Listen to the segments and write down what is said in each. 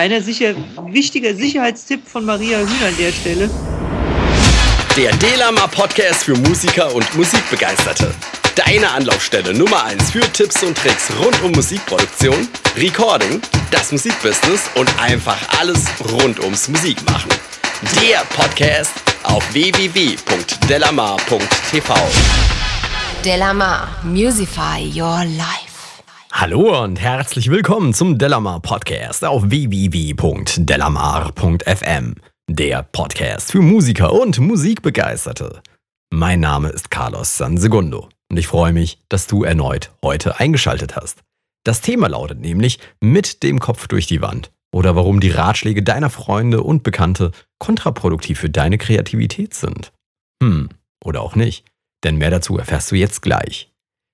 Kleiner sicher, wichtiger Sicherheitstipp von Maria Hühn an der Stelle. Der Delama Podcast für Musiker und Musikbegeisterte. Deine Anlaufstelle Nummer 1 für Tipps und Tricks rund um Musikproduktion, Recording, das Musikbusiness und einfach alles rund ums Musikmachen. Der Podcast auf www.delamar.tv. Delamar, Musify Your Life. Hallo und herzlich willkommen zum Delamar Podcast auf www.delamar.fm. Der Podcast für Musiker und Musikbegeisterte. Mein Name ist Carlos Sansegundo und ich freue mich, dass du erneut heute eingeschaltet hast. Das Thema lautet nämlich mit dem Kopf durch die Wand oder warum die Ratschläge deiner Freunde und Bekannte kontraproduktiv für deine Kreativität sind. Hm, oder auch nicht, denn mehr dazu erfährst du jetzt gleich.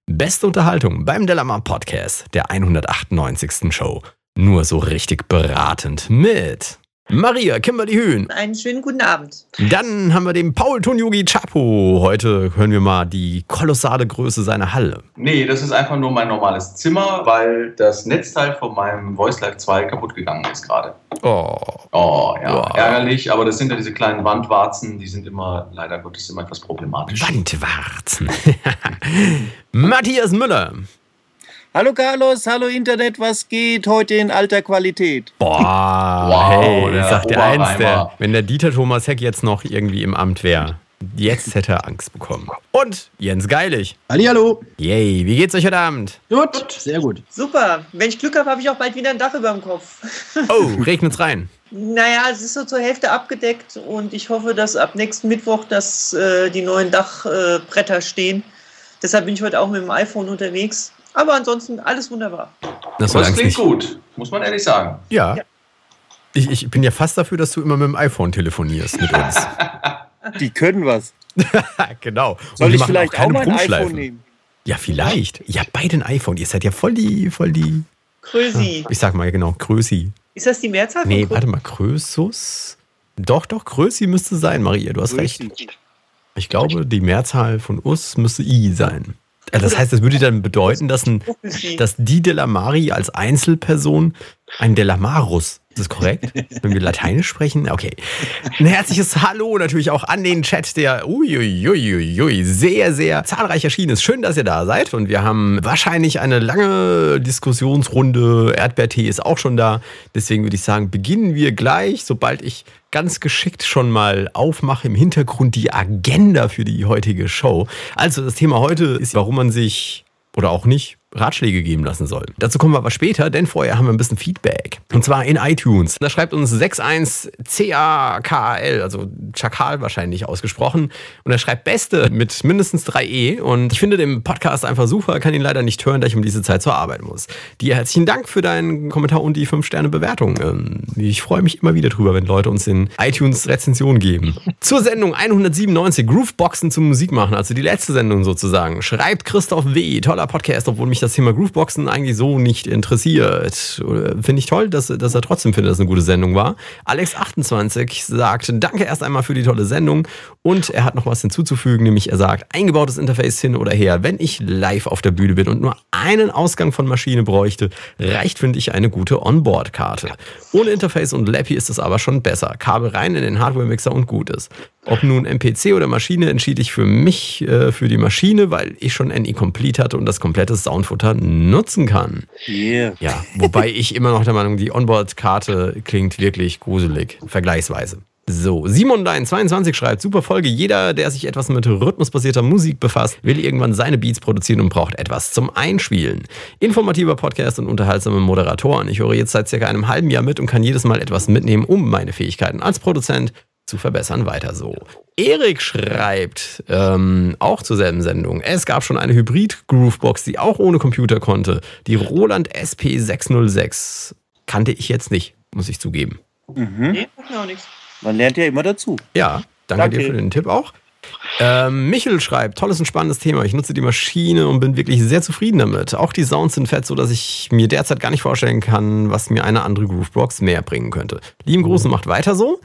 Beste Unterhaltung beim Delamar Podcast, der 198. Show. Nur so richtig beratend mit Maria Kimberly Hühn. Einen schönen guten Abend. Dann haben wir den Paul Tunyogi Chapo. Heute hören wir mal die kolossale Größe seiner Halle. Nee, das ist einfach nur mein normales Zimmer, weil das Netzteil von meinem Voice Live 2 kaputt gegangen ist gerade. Oh. Oh, ja, Wow. ärgerlich, aber das sind ja diese kleinen Wandwarzen, die sind immer, leider Gottes, immer etwas problematisch. Wandwarzen. Matthias Müller. Hallo Carlos, hallo Internet, was geht? Heute in alter Qualität. Boah, Wow, hey, der ich sag dir eins, der, Oberreimer. wenn der Dieter Thomas Heck jetzt noch irgendwie im Amt wäre, jetzt hätte er Angst bekommen. Und Jens Geilig. Hallihallo. Yay, wie geht's euch heute Abend? Gut, sehr gut. Super. Wenn ich Glück habe, habe ich auch bald wieder ein Dach über dem Kopf. Oh, regnet's rein. Naja, es ist so zur Hälfte abgedeckt und ich hoffe, dass ab nächsten Mittwoch dass, äh, die neuen Dachbretter äh, stehen. Deshalb bin ich heute auch mit dem iPhone unterwegs. Aber ansonsten alles wunderbar. Das Das klingt nicht. gut, muss man ehrlich sagen. Ja. Ja. Ich, ich bin ja fast dafür, dass du immer mit dem iPhone telefonierst mit uns. Die können was. genau. Und Soll ich vielleicht auch, keine mein iPhone Prunkschleifen. nehmen? Ja, vielleicht. Ja, beide ein iPhone. Ihr seid ja voll die, voll die. Krösi. Ich sag mal genau, Grösi. Ist das die Mehrzahl von Nee, Krösi? warte mal, Krösus? Doch, doch, Grösi müsste sein, Maria, du hast recht. Ich glaube, die Mehrzahl von Us müsste I sein. Also das heißt, das würde dann bedeuten, dass, ein, dass die Delamari als Einzelperson ein Delamarus. Ist das korrekt? Wenn wir Lateinisch sprechen? Okay. Ein herzliches Hallo natürlich auch an den Chat, der uiuiuiui, sehr, sehr zahlreich erschienen ist. Schön, dass ihr da seid. Und wir haben wahrscheinlich eine lange Diskussionsrunde. Erdbeertee ist auch schon da. Deswegen würde ich sagen, beginnen wir gleich, sobald ich ganz geschickt schon mal aufmache im Hintergrund die Agenda für die heutige Show. Also das Thema heute ist, warum man sich oder auch nicht Ratschläge geben lassen soll. Dazu kommen wir aber später, denn vorher haben wir ein bisschen Feedback. Und zwar in iTunes. Da schreibt uns 61CAKL, also Chakal wahrscheinlich ausgesprochen. Und er schreibt Beste mit mindestens 3 E. Und ich finde den Podcast einfach super, kann ihn leider nicht hören, da ich um diese Zeit zur Arbeit muss. Dir herzlichen Dank für deinen Kommentar und die 5-Sterne-Bewertung. Ähm, Ich freue mich immer wieder drüber, wenn Leute uns in iTunes Rezensionen geben. Zur Sendung 197, Grooveboxen zum Musikmachen, also die letzte Sendung sozusagen, schreibt Christoph W., toller Podcast, obwohl mich das Thema Grooveboxen eigentlich so nicht interessiert. Finde ich toll, dass, dass er trotzdem findet, dass es eine gute Sendung war. Alex28 sagt, danke erst einmal für die tolle Sendung und er hat noch was hinzuzufügen, nämlich er sagt, eingebautes Interface hin oder her, wenn ich live auf der Bühne bin und nur einen Ausgang von Maschine bräuchte, reicht, finde ich, eine gute Onboard-Karte. Ohne Interface und Lappy ist es aber schon besser. Kabel rein in den Hardware-Mixer und gut ist. Ob nun MPC oder Maschine, entschied ich für mich äh, für die Maschine, weil ich schon NI Complete hatte und das komplette Soundfutter nutzen kann. Yeah. Ja, wobei ich immer noch der Meinung, die Onboard-Karte klingt wirklich gruselig, vergleichsweise. So, Simon22 schreibt, super Folge. Jeder, der sich etwas mit rhythmusbasierter Musik befasst, will irgendwann seine Beats produzieren und braucht etwas zum Einspielen. Informativer Podcast und unterhaltsame Moderatoren. Ich höre jetzt seit circa einem halben Jahr mit und kann jedes Mal etwas mitnehmen, um meine Fähigkeiten als Produzent zu verbessern. Weiter so. Erik schreibt, ähm, auch zur selben Sendung. Es gab schon eine Hybrid-Groovebox, die auch ohne Computer konnte. Die Roland SP606 kannte ich jetzt nicht, muss ich zugeben. Mhm. Nee, auch nichts. Man lernt ja immer dazu. Ja, danke, Danke. dir für den Tipp auch. Ähm, Michel schreibt, tolles und spannendes Thema. Ich nutze die Maschine und bin wirklich sehr zufrieden damit. Auch die Sounds sind fett, so dass ich mir derzeit gar nicht vorstellen kann, was mir eine andere Groovebox mehr bringen könnte. Lieben Gruß und macht weiter so.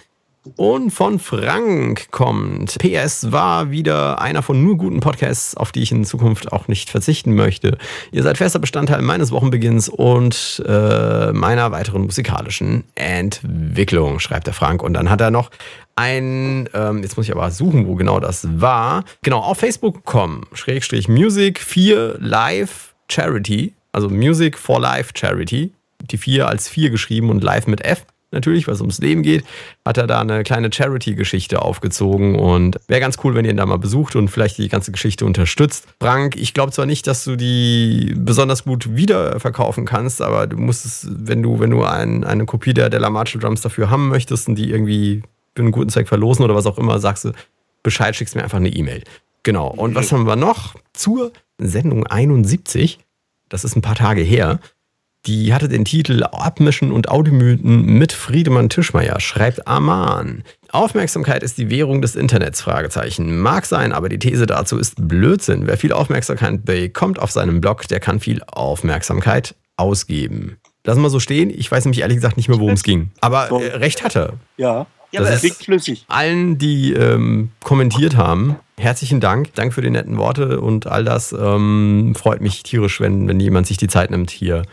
Und von Frank kommt. PS war wieder einer von nur guten Podcasts, auf die ich in Zukunft auch nicht verzichten möchte. Ihr seid fester Bestandteil meines Wochenbeginns und äh, meiner weiteren musikalischen Entwicklung, schreibt der Frank. Und dann hat er noch ein, ähm, jetzt muss ich aber suchen, wo genau das war. Genau, auf Facebook kommen, Schrägstrich Music 4 Live Charity, also Music for Life Charity. Die 4 als 4 geschrieben und live mit F natürlich, was ums Leben geht, hat er da eine kleine Charity-Geschichte aufgezogen und wäre ganz cool, wenn ihr ihn da mal besucht und vielleicht die ganze Geschichte unterstützt. Frank, ich glaube zwar nicht, dass du die besonders gut wiederverkaufen kannst, aber du musst es, wenn du, wenn du ein, eine Kopie der Della Marshall Drums dafür haben möchtest und die irgendwie für einen guten Zweck verlosen oder was auch immer, sagst du Bescheid, schickst mir einfach eine E-Mail. Genau. Und was haben wir noch? Zur Sendung 71. Das ist ein paar Tage her. Die hatte den Titel Abmischen und Audiomythen mit Friedemann Tischmeier, schreibt Aman. Aufmerksamkeit ist die Währung des Internets, Fragezeichen. Mag sein, aber die These dazu ist Blödsinn. Wer viel Aufmerksamkeit bekommt auf seinem Blog, der kann viel Aufmerksamkeit ausgeben. Lassen wir so stehen. Ich weiß nämlich ehrlich gesagt nicht mehr, worum es ging. Aber äh, recht hat er. Ja, Ja, Das ist- klingt flüssig. Allen, die ähm, kommentiert haben, herzlichen Dank. Danke für die netten Worte und all das. Ähm, freut mich tierisch, wenn, wenn jemand sich die Zeit nimmt, hier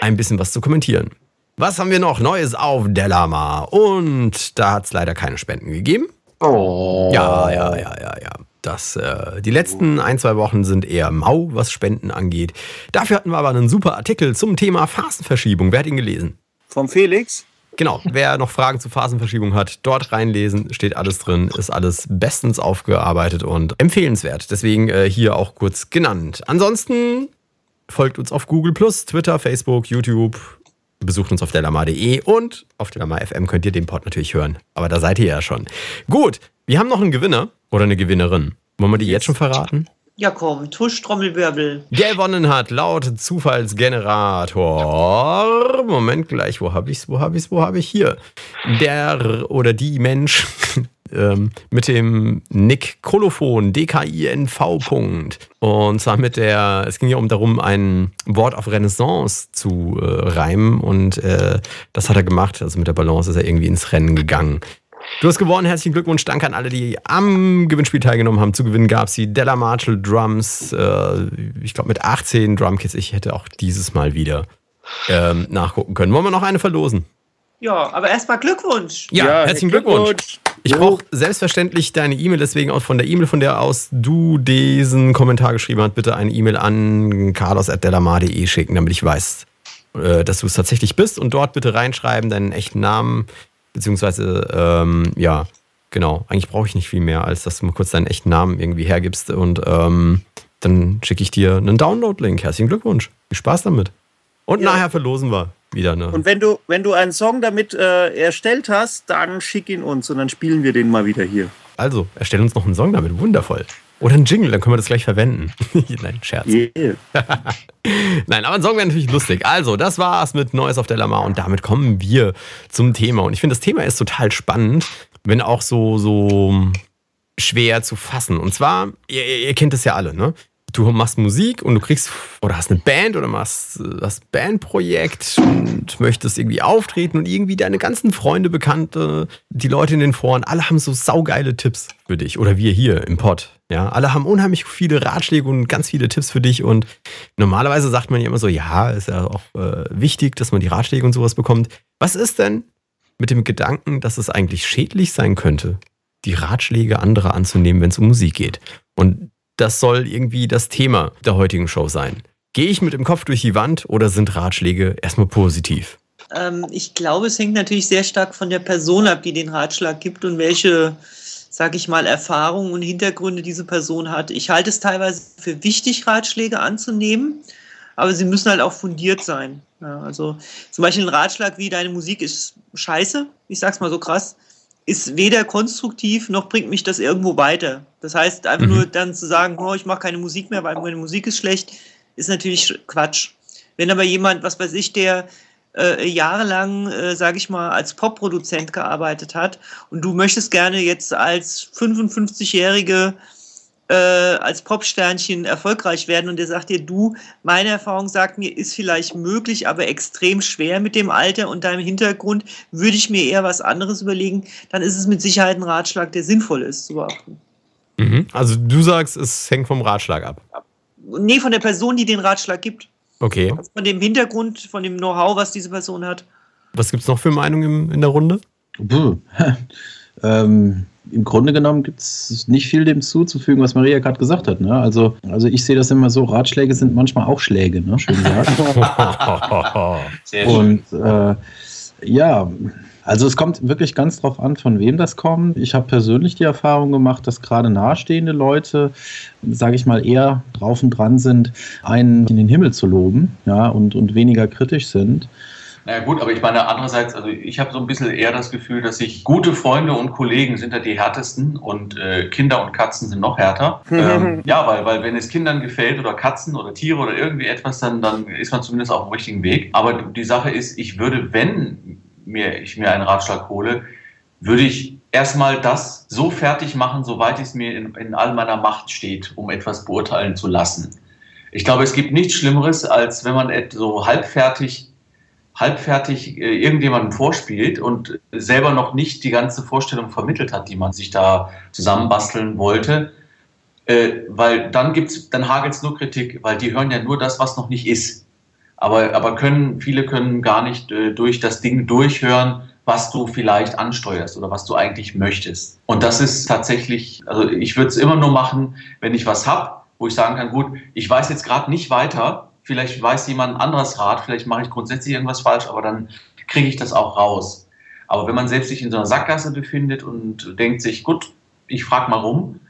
ein bisschen was zu kommentieren. Was haben wir noch Neues auf Delama? Und da hat es leider keine Spenden gegeben. Oh. Ja, ja, ja, ja, ja. Das, äh, die letzten ein, zwei Wochen sind eher mau, was Spenden angeht. Dafür hatten wir aber einen super Artikel zum Thema Phasenverschiebung. Wer hat ihn gelesen? Vom Felix? Genau, wer noch Fragen zu Phasenverschiebung hat, dort reinlesen, steht alles drin, ist alles bestens aufgearbeitet und empfehlenswert. Deswegen äh, hier auch kurz genannt. Ansonsten folgt uns auf Google Twitter, Facebook, YouTube, besucht uns auf delamar.de und auf Delamar FM könnt ihr den Pod natürlich hören. Aber da seid ihr ja schon. Gut, wir haben noch einen Gewinner oder eine Gewinnerin. Wollen wir die jetzt schon verraten? Ja, komm, Tusch, Trommelwirbel. Gewonnen hat laut Zufallsgenerator. Moment gleich, wo habe ich's? Wo habe ich's? Wo habe ich hier? Der oder die Mensch ähm, mit dem Nick Kolophon DKINV Punkt. Und zwar mit der, es ging ja um darum, ein Wort auf Renaissance zu äh, reimen und äh, das hat er gemacht. Also mit der Balance ist er irgendwie ins Rennen gegangen. Du hast gewonnen, herzlichen Glückwunsch. Danke an alle, die am Gewinnspiel teilgenommen haben. Zu gewinnen gab es die Della Marshall Drums, äh, ich glaube mit 18 Drumkits. Ich hätte auch dieses Mal wieder ähm, nachgucken können. Wollen wir noch eine verlosen? Ja, aber erstmal Glückwunsch. Ja, herzlichen Glückwunsch. Ich Jo. brauche selbstverständlich deine E-Mail, deswegen auch von der E-Mail, von der aus du diesen Kommentar geschrieben hast, bitte eine E-Mail an carlos.delamar.de schicken, damit ich weiß, äh, dass du es tatsächlich bist. Und dort bitte reinschreiben, deinen echten Namen, beziehungsweise, ähm, ja, genau. Eigentlich brauche ich nicht viel mehr, als dass du mal kurz deinen echten Namen irgendwie hergibst. Und ähm, dann schicke ich dir einen Download-Link. Herzlichen Glückwunsch. Viel Spaß damit. Und Ja. nachher verlosen wir wieder eine. Und wenn du, wenn du einen Song damit äh, erstellt hast, dann schick ihn uns und dann spielen wir den mal wieder hier. Also, erstell uns noch einen Song damit. Wundervoll. Oder einen Jingle, dann können wir das gleich verwenden. Nein, Scherz. Yeah. Nein, aber ein Song wäre natürlich lustig. Also, das war's mit Neues auf der Lamar und damit kommen wir zum Thema. Und ich finde, das Thema ist total spannend, wenn auch so, so schwer zu fassen. Und zwar, ihr, ihr ihr kennt es ja alle, ne? Du machst Musik und du kriegst oder hast eine Band oder machst das Bandprojekt und möchtest irgendwie auftreten und irgendwie deine ganzen Freunde, Bekannte, die Leute in den Foren, alle haben so saugeile Tipps für dich oder wir hier im Pod. Ja, alle haben unheimlich viele Ratschläge und ganz viele Tipps für dich und normalerweise sagt man ja immer so, ja, ist ja auch äh, wichtig, dass man die Ratschläge und sowas bekommt. Was ist denn mit dem Gedanken, dass es eigentlich schädlich sein könnte, die Ratschläge anderer anzunehmen, wenn es um Musik geht? Und das soll irgendwie das Thema der heutigen Show sein. Gehe ich mit dem Kopf durch die Wand oder sind Ratschläge erstmal positiv? Ähm, ich glaube, es hängt natürlich sehr stark von der Person ab, die den Ratschlag gibt und welche, sage ich mal, Erfahrungen und Hintergründe diese Person hat. Ich halte es teilweise für wichtig, Ratschläge anzunehmen, aber sie müssen halt auch fundiert sein. Ja, also zum Beispiel ein Ratschlag wie deine Musik ist scheiße, ich sag's mal so krass, ist weder konstruktiv noch bringt mich das irgendwo weiter. Das heißt, einfach Mhm. nur dann zu sagen, oh, ich mache keine Musik mehr, weil meine Musik ist schlecht, ist natürlich Quatsch. Wenn aber jemand, was weiß ich, der äh, jahrelang, äh, sage ich mal, als Popproduzent gearbeitet hat und du möchtest gerne jetzt als 55-jährige äh, als Popsternchen erfolgreich werden und der sagt dir, du, meine Erfahrung sagt mir, ist vielleicht möglich, aber extrem schwer mit dem Alter und deinem Hintergrund, würde ich mir eher was anderes überlegen, dann ist es mit Sicherheit ein Ratschlag, der sinnvoll ist zu beachten. Mhm. Also du sagst, es hängt vom Ratschlag ab. Nee, von der Person, die den Ratschlag gibt. Okay. Also von dem Hintergrund, von dem Know-how, was diese Person hat. Was gibt es noch für Meinungen in der Runde? ähm, Im Grunde genommen gibt es nicht viel dem zuzufügen, was Maria gerade gesagt hat. Ne? Also, also ich sehe das immer so, Ratschläge sind manchmal auch Schläge, ne? schön gesagt. Und äh, ja, also es kommt wirklich ganz drauf an, von wem das kommt. Ich habe persönlich die Erfahrung gemacht, dass gerade nahestehende Leute, sage ich mal, eher drauf und dran sind, einen in den Himmel zu loben, ja, und, und weniger kritisch sind. Na ja, gut, aber ich meine, andererseits, also ich habe so ein bisschen eher das Gefühl, dass ich gute Freunde und Kollegen sind ja die härtesten und äh, Kinder und Katzen sind noch härter. ähm, ja, weil, weil wenn es Kindern gefällt oder Katzen oder Tiere oder irgendwie etwas, dann, dann ist man zumindest auf dem richtigen Weg. Aber die Sache ist, ich würde, wenn mir, ich mir einen Ratschlag hole, würde ich erstmal das so fertig machen, soweit es mir in, in all meiner Macht steht, um etwas beurteilen zu lassen. Ich glaube, es gibt nichts Schlimmeres, als wenn man so halbfertig halbfertig äh, irgendjemandem vorspielt und selber noch nicht die ganze Vorstellung vermittelt hat, die man sich da zusammenbasteln wollte. Äh, weil dann gibt's, dann hagelt es nur Kritik, weil die hören ja nur das, was noch nicht ist. Aber, aber können, viele können gar nicht äh, durch das Ding durchhören, was du vielleicht ansteuerst oder was du eigentlich möchtest. Und das ist tatsächlich, also ich würde es immer nur machen, wenn ich was hab, wo ich sagen kann, gut, ich weiß jetzt gerade nicht weiter, vielleicht weiß jemand ein anderes Rat, vielleicht mache ich grundsätzlich irgendwas falsch, aber dann kriege ich das auch raus. Aber wenn man selbst sich in so einer Sackgasse befindet und denkt sich, gut, ich frage mal rum,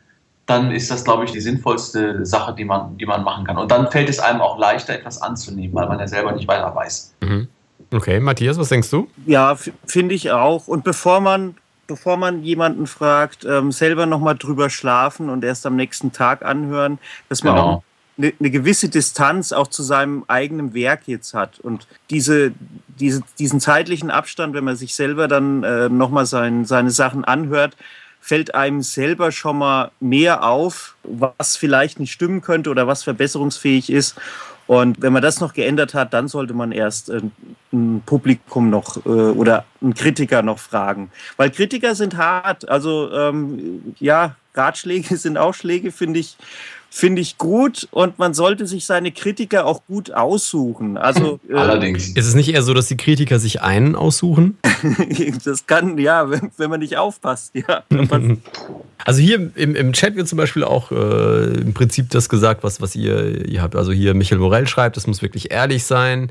dann ist das, glaube ich, die sinnvollste Sache, die man, die man machen kann. Und dann fällt es einem auch leichter, etwas anzunehmen, weil man ja selber nicht weiter weiß. Mhm. Okay, Matthias, was denkst du? Ja, finde ich auch. Und bevor man, bevor man jemanden fragt, ähm, selber nochmal drüber schlafen und erst am nächsten Tag anhören, dass man Genau. auch eine, eine gewisse Distanz auch zu seinem eigenen Werk jetzt hat. Und diese, diese, diesen zeitlichen Abstand, wenn man sich selber dann äh, nochmal sein, seine Sachen anhört, fällt einem selber schon mal mehr auf, was vielleicht nicht stimmen könnte oder was verbesserungsfähig ist. Und wenn man das noch geändert hat, dann sollte man erst äh, ein Publikum noch äh, oder einen Kritiker noch fragen. Weil Kritiker sind hart. Also ähm, ja, Ratschläge sind auch Schläge, finde ich, finde ich gut. Und man sollte sich seine Kritiker auch gut aussuchen. Also äh, Allerdings. Ist es nicht eher so, dass die Kritiker sich einen aussuchen? das kann, ja, wenn, wenn man nicht aufpasst, ja. Also hier im, im Chat wird zum Beispiel auch äh, im Prinzip das gesagt, was, was ihr, ihr habt. Also hier Michael Morell schreibt, es muss wirklich ehrlich sein.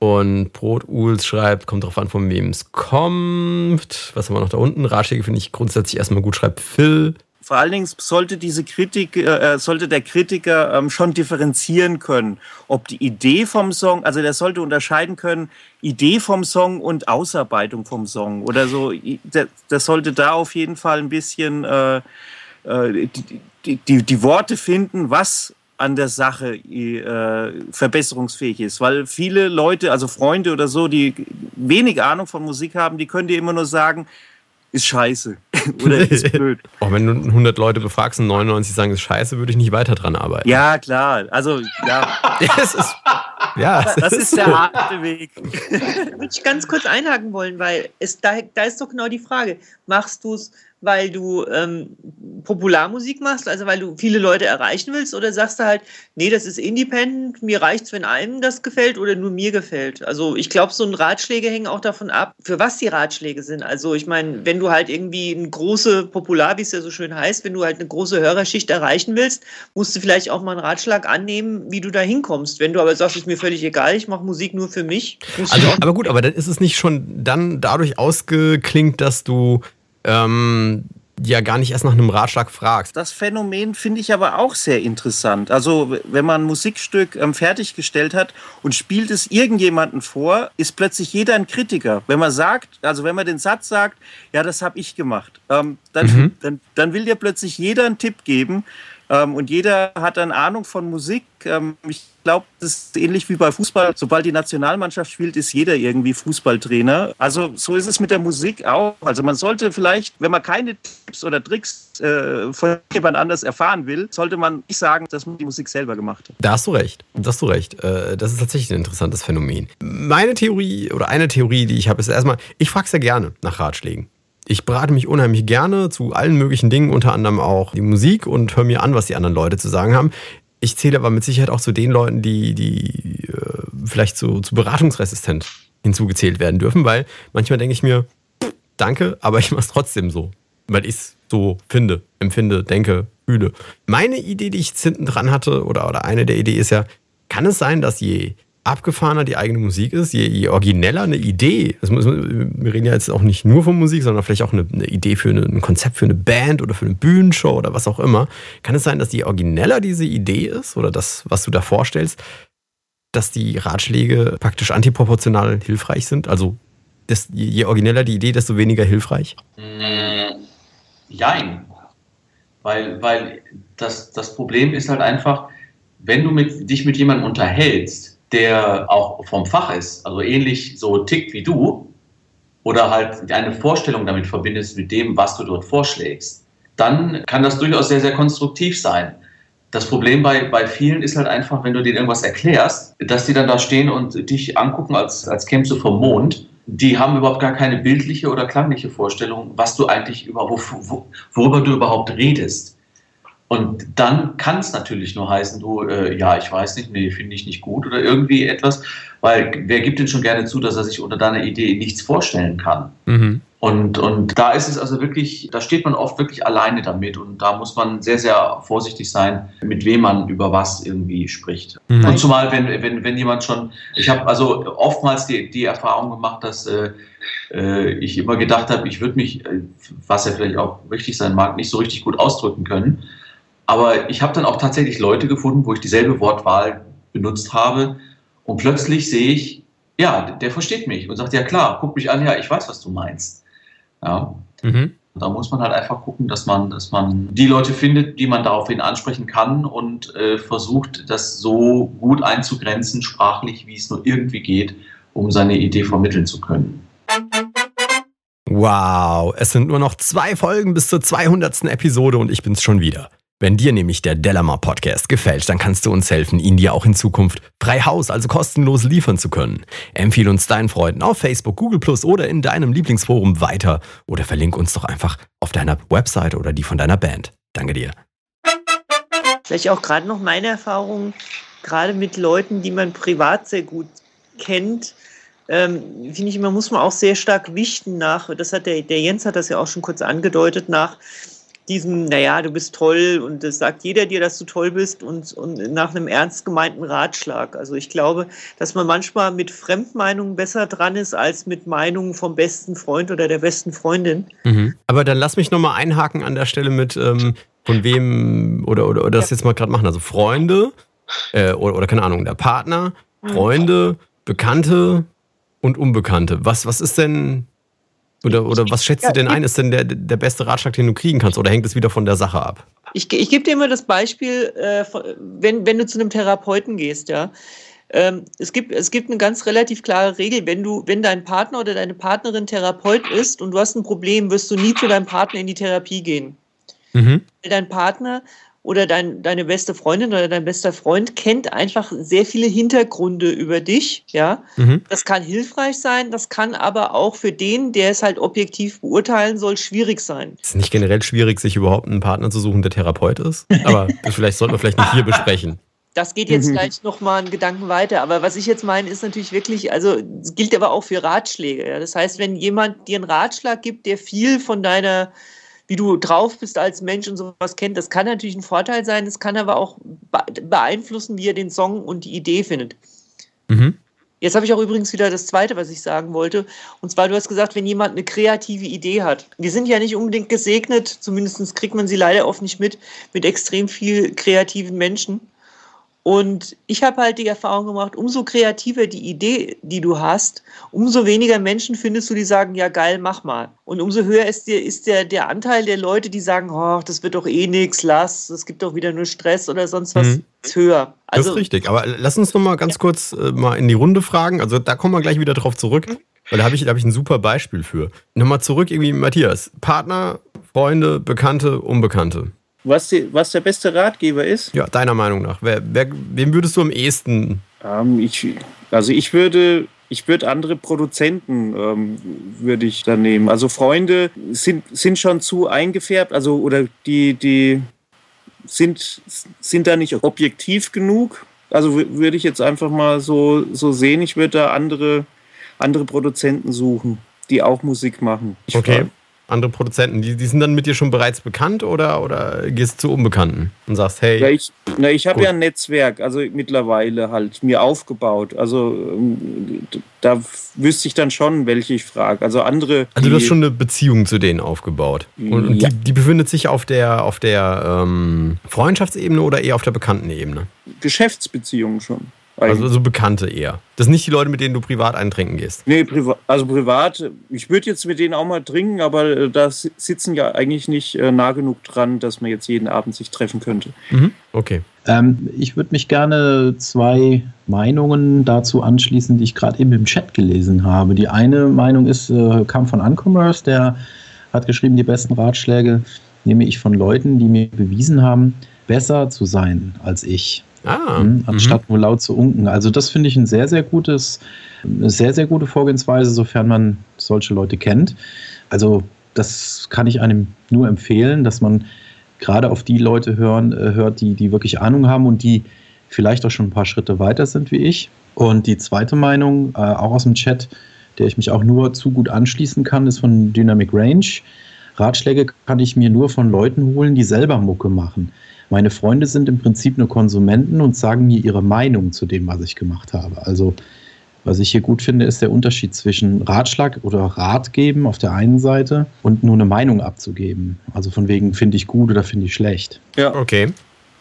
Und Brot-Uls schreibt, kommt drauf an, von wem es kommt. Was haben wir noch da unten? Ratschläge finde ich grundsätzlich erstmal gut, schreibt Phil. Vor allen Dingen sollte diese Kritik, äh, sollte der Kritiker ähm, schon differenzieren können, ob die Idee vom Song, also der sollte unterscheiden können, Idee vom Song und Ausarbeitung vom Song oder so. Der, sollte da auf jeden Fall ein bisschen äh, äh, die, die, die, die Worte finden, was an der Sache äh, verbesserungsfähig ist. Weil viele Leute, also Freunde oder so, die wenig Ahnung von Musik haben, die können dir immer nur sagen, ist scheiße oder ist blöd. Auch wenn du 100 Leute befragst und 99 sagen, es ist scheiße, würde ich nicht weiter dran arbeiten. Ja, klar. Also, ja, es ist, ja, das es ist der harte Weg. Da würde ich ganz kurz einhaken wollen, weil es, da, da ist doch genau die Frage, machst du es, weil du ähm, Popularmusik machst, also weil du viele Leute erreichen willst, oder sagst du halt, nee, das ist independent, mir reicht's, wenn einem das gefällt oder nur mir gefällt. Also ich glaube, so ein Ratschläge hängen auch davon ab, für was die Ratschläge sind. Also ich meine, wenn du halt irgendwie eine große Popular, wie es ja so schön heißt, wenn du halt eine große Hörerschicht erreichen willst, musst du vielleicht auch mal einen Ratschlag annehmen, wie du da hinkommst. Wenn du aber sagst, ist mir völlig egal, ich mache Musik nur für mich, Also, aber gut, aber dann ist es nicht schon dann dadurch ausgeklingt, dass du ähm, ja gar nicht erst nach einem Ratschlag fragst. Das Phänomen finde ich aber auch sehr interessant. Also, wenn man ein Musikstück ähm, fertiggestellt hat und spielt es irgendjemanden vor, ist plötzlich jeder ein Kritiker. Wenn man sagt, also wenn man den Satz sagt, ja, das habe ich gemacht, ähm, dann, Mhm. dann, dann will dir plötzlich jeder einen Tipp geben. Ähm, und jeder hat dann Ahnung von Musik. Ähm, ich glaube, das ist ähnlich wie bei Fußball. Sobald die Nationalmannschaft spielt, ist jeder irgendwie Fußballtrainer. Also so ist es mit der Musik auch. Also man sollte vielleicht, wenn man keine Tipps oder Tricks äh, von jemand anders erfahren will, sollte man nicht sagen, dass man die Musik selber gemacht hat. Da hast du recht. Da hast du recht. Äh, das ist tatsächlich ein interessantes Phänomen. Meine Theorie oder eine Theorie, die ich habe, ist erstmal, ich frage sehr gerne nach Ratschlägen. Ich berate mich unheimlich gerne zu allen möglichen Dingen, unter anderem auch die Musik und höre mir an, was die anderen Leute zu sagen haben. Ich zähle aber mit Sicherheit auch zu den Leuten, die, die äh, vielleicht zu, zu beratungsresistent hinzugezählt werden dürfen, weil manchmal denke ich mir, danke, aber ich mache es trotzdem so, weil ich es so finde, empfinde, denke, fühle. Meine Idee, die ich hinten dran hatte, oder, oder eine der Ideen ist ja, kann es sein, dass je abgefahrener die eigene Musik ist, je, je origineller eine Idee, muss, wir reden ja jetzt auch nicht nur von Musik, sondern vielleicht auch eine, eine Idee für eine, ein Konzept für eine Band oder für eine Bühnenshow oder was auch immer, kann es sein, dass je origineller diese Idee ist oder das, was du da vorstellst, dass die Ratschläge praktisch antiproportional hilfreich sind? Also das, je origineller die Idee, desto weniger hilfreich? Mm, jein. Weil, weil das, das Problem ist halt einfach, wenn du mit, dich mit jemandem unterhältst, der auch vom Fach ist, also ähnlich so tickt wie du, oder halt eine Vorstellung damit verbindest mit dem, was du dort vorschlägst, dann kann das durchaus sehr, sehr konstruktiv sein. Das Problem bei, bei vielen ist halt einfach, wenn du denen irgendwas erklärst, dass die dann da stehen und dich angucken, als, als kämst du vom Mond. Die haben überhaupt gar keine bildliche oder klangliche Vorstellung, was du eigentlich über, wo, worüber du überhaupt redest. Und dann kann es natürlich nur heißen, du, äh, ja, ich weiß nicht, nee, finde ich nicht gut oder irgendwie etwas, weil wer gibt denn schon gerne zu, dass er sich unter deiner Idee nichts vorstellen kann? Mhm. Und, und da ist es also wirklich, da steht man oft wirklich alleine damit und da muss man sehr, sehr vorsichtig sein, mit wem man über was irgendwie spricht. Mhm. Und zumal, wenn, wenn, wenn jemand schon, ich habe also oftmals die, die Erfahrung gemacht, dass äh, äh ich immer gedacht habe, ich würde mich, äh, was ja vielleicht auch richtig sein mag, nicht so richtig gut ausdrücken können. Aber ich habe dann auch tatsächlich Leute gefunden, wo ich dieselbe Wortwahl benutzt habe. Und plötzlich sehe ich, ja, der versteht mich und sagt, ja klar, guck mich an, ja, ich weiß, was du meinst. Ja. Mhm. Da muss man halt einfach gucken, dass man, dass man die Leute findet, die man daraufhin ansprechen kann und äh, versucht, das so gut einzugrenzen, sprachlich, wie es nur irgendwie geht, um seine Idee vermitteln zu können. Wow, es sind nur noch zwei Folgen bis zur 200. Episode und ich bin's schon wieder. Wenn dir nämlich der Delamar Podcast gefällt, dann kannst du uns helfen, ihn dir auch in Zukunft frei Haus, also kostenlos liefern zu können. Empfehle uns deinen Freunden auf Facebook, Google Plus oder in deinem Lieblingsforum weiter oder verlink uns doch einfach auf deiner Website oder die von deiner Band. Danke dir. Vielleicht auch gerade noch meine Erfahrung, gerade mit Leuten, die man privat sehr gut kennt, ähm, finde ich immer, muss man auch sehr stark wichten nach, das hat der, der Jens hat das ja auch schon kurz angedeutet, nach diesem, naja, du bist toll und das sagt jeder dir, dass du toll bist und, und nach einem ernst gemeinten Ratschlag. Also ich glaube, dass man manchmal mit Fremdmeinungen besser dran ist als mit Meinungen vom besten Freund oder der besten Freundin. Mhm. Aber dann lass mich nochmal einhaken an der Stelle mit, ähm, von wem oder, oder, oder das ja. jetzt mal gerade machen. Also Freunde äh, oder, oder keine Ahnung, der Partner, mhm. Freunde, Bekannte und Unbekannte. Was, was ist denn oder, oder was schätzt du denn ein, ist denn der, der beste Ratschlag, den du kriegen kannst? Oder hängt es wieder von der Sache ab? Ich, ich gebe dir immer das Beispiel, äh, wenn, wenn du zu einem Therapeuten gehst, ja. Ähm, es, gibt, es gibt eine ganz relativ klare Regel, wenn du, wenn dein Partner oder deine Partnerin Therapeut ist und du hast ein Problem, wirst du nie zu deinem Partner in die Therapie gehen. Mhm. Dein Partner oder dein, deine beste Freundin oder dein bester Freund kennt einfach sehr viele Hintergründe über dich. Ja, mhm. das kann hilfreich sein, das kann aber auch für den, der es halt objektiv beurteilen soll, schwierig sein. Es ist nicht generell schwierig, sich überhaupt einen Partner zu suchen, der Therapeut ist, aber das vielleicht sollten wir vielleicht nicht hier besprechen. Das geht jetzt mhm. gleich nochmal einen Gedanken weiter. Aber was ich jetzt meine, ist natürlich wirklich, also es gilt aber auch für Ratschläge. Ja? Das heißt, wenn jemand dir einen Ratschlag gibt, der viel von deiner wie du drauf bist als Mensch und sowas kennt. Das kann natürlich ein Vorteil sein, es kann aber auch beeinflussen, wie er den Song und die Idee findet. Mhm. Jetzt habe ich auch übrigens wieder das Zweite, was ich sagen wollte. Und zwar, du hast gesagt, wenn jemand eine kreative Idee hat. Wir sind ja nicht unbedingt gesegnet, zumindest kriegt man sie leider oft nicht mit, mit extrem viel kreativen Menschen. Und ich habe halt die Erfahrung gemacht, umso kreativer die Idee, die du hast, umso weniger Menschen findest du, die sagen, ja geil, mach mal. Und umso höher ist, der, ist der, der Anteil der Leute, die sagen, oh, das wird doch eh nichts, lass, es gibt doch wieder nur Stress oder sonst was, mhm. ist höher. Also, das ist also richtig, aber lass uns noch mal ganz ja. kurz äh, mal in die Runde fragen. Also da kommen wir gleich wieder drauf zurück, mhm. weil da habe ich, hab ich ein super Beispiel für. Nochmal zurück irgendwie, Matthias. Partner, Freunde, Bekannte, Unbekannte was, die, was der beste Ratgeber ist? Ja, deiner Meinung nach. Wer, wer, wem würdest du am ehesten? Ähm, ich, also ich würde, ich würde andere Produzenten ähm, würde ich dann nehmen. Also Freunde sind, sind schon zu eingefärbt, also oder die, die sind, sind da nicht objektiv genug. Also würde ich jetzt einfach mal so, so sehen, ich würde da andere, andere Produzenten suchen, die auch Musik machen. Ich okay. Andere Produzenten, die, die sind dann mit dir schon bereits bekannt oder, oder gehst du zu Unbekannten und sagst, hey. Na, ich, na, ich habe ja ein Netzwerk, also mittlerweile halt mir aufgebaut. Also ähm, da wüsste ich dann schon, welche ich frage. Also andere. Also du hast schon eine Beziehung zu denen aufgebaut. Und, und ja. die, die, befindet sich auf der, auf der ähm, Freundschaftsebene oder eher auf der bekannten Ebene? Geschäftsbeziehungen schon. Also so Bekannte eher. Das sind nicht die Leute, mit denen du privat eintrinken gehst. Nee, priva also privat. Ich würde jetzt mit denen auch mal trinken, aber äh, da sitzen ja eigentlich nicht äh, nah genug dran, dass man jetzt jeden Abend sich treffen könnte. Mhm. Okay. Ähm, ich würde mich gerne zwei Meinungen dazu anschließen, die ich gerade eben im Chat gelesen habe. Die eine Meinung ist, äh, kam von Uncommerce, der hat geschrieben, die besten Ratschläge nehme ich von Leuten, die mir bewiesen haben, besser zu sein als ich. Ah, hm, anstatt mhm. nur laut zu unken. Also das finde ich ein sehr, sehr gutes, eine sehr, sehr gute Vorgehensweise, sofern man solche Leute kennt. Also das kann ich einem nur empfehlen, dass man gerade auf die Leute hören, äh, hört, die, die wirklich Ahnung haben und die vielleicht auch schon ein paar Schritte weiter sind wie ich. Und die zweite Meinung, äh, auch aus dem Chat, der ich mich auch nur zu gut anschließen kann, ist von Dynamic Range. Ratschläge kann ich mir nur von Leuten holen, die selber Mucke machen. Meine Freunde sind im Prinzip nur Konsumenten und sagen mir ihre Meinung zu dem, was ich gemacht habe. Also was ich hier gut finde, ist der Unterschied zwischen Ratschlag oder Rat geben auf der einen Seite und nur eine Meinung abzugeben. Also von wegen finde ich gut oder finde ich schlecht. Ja. Okay.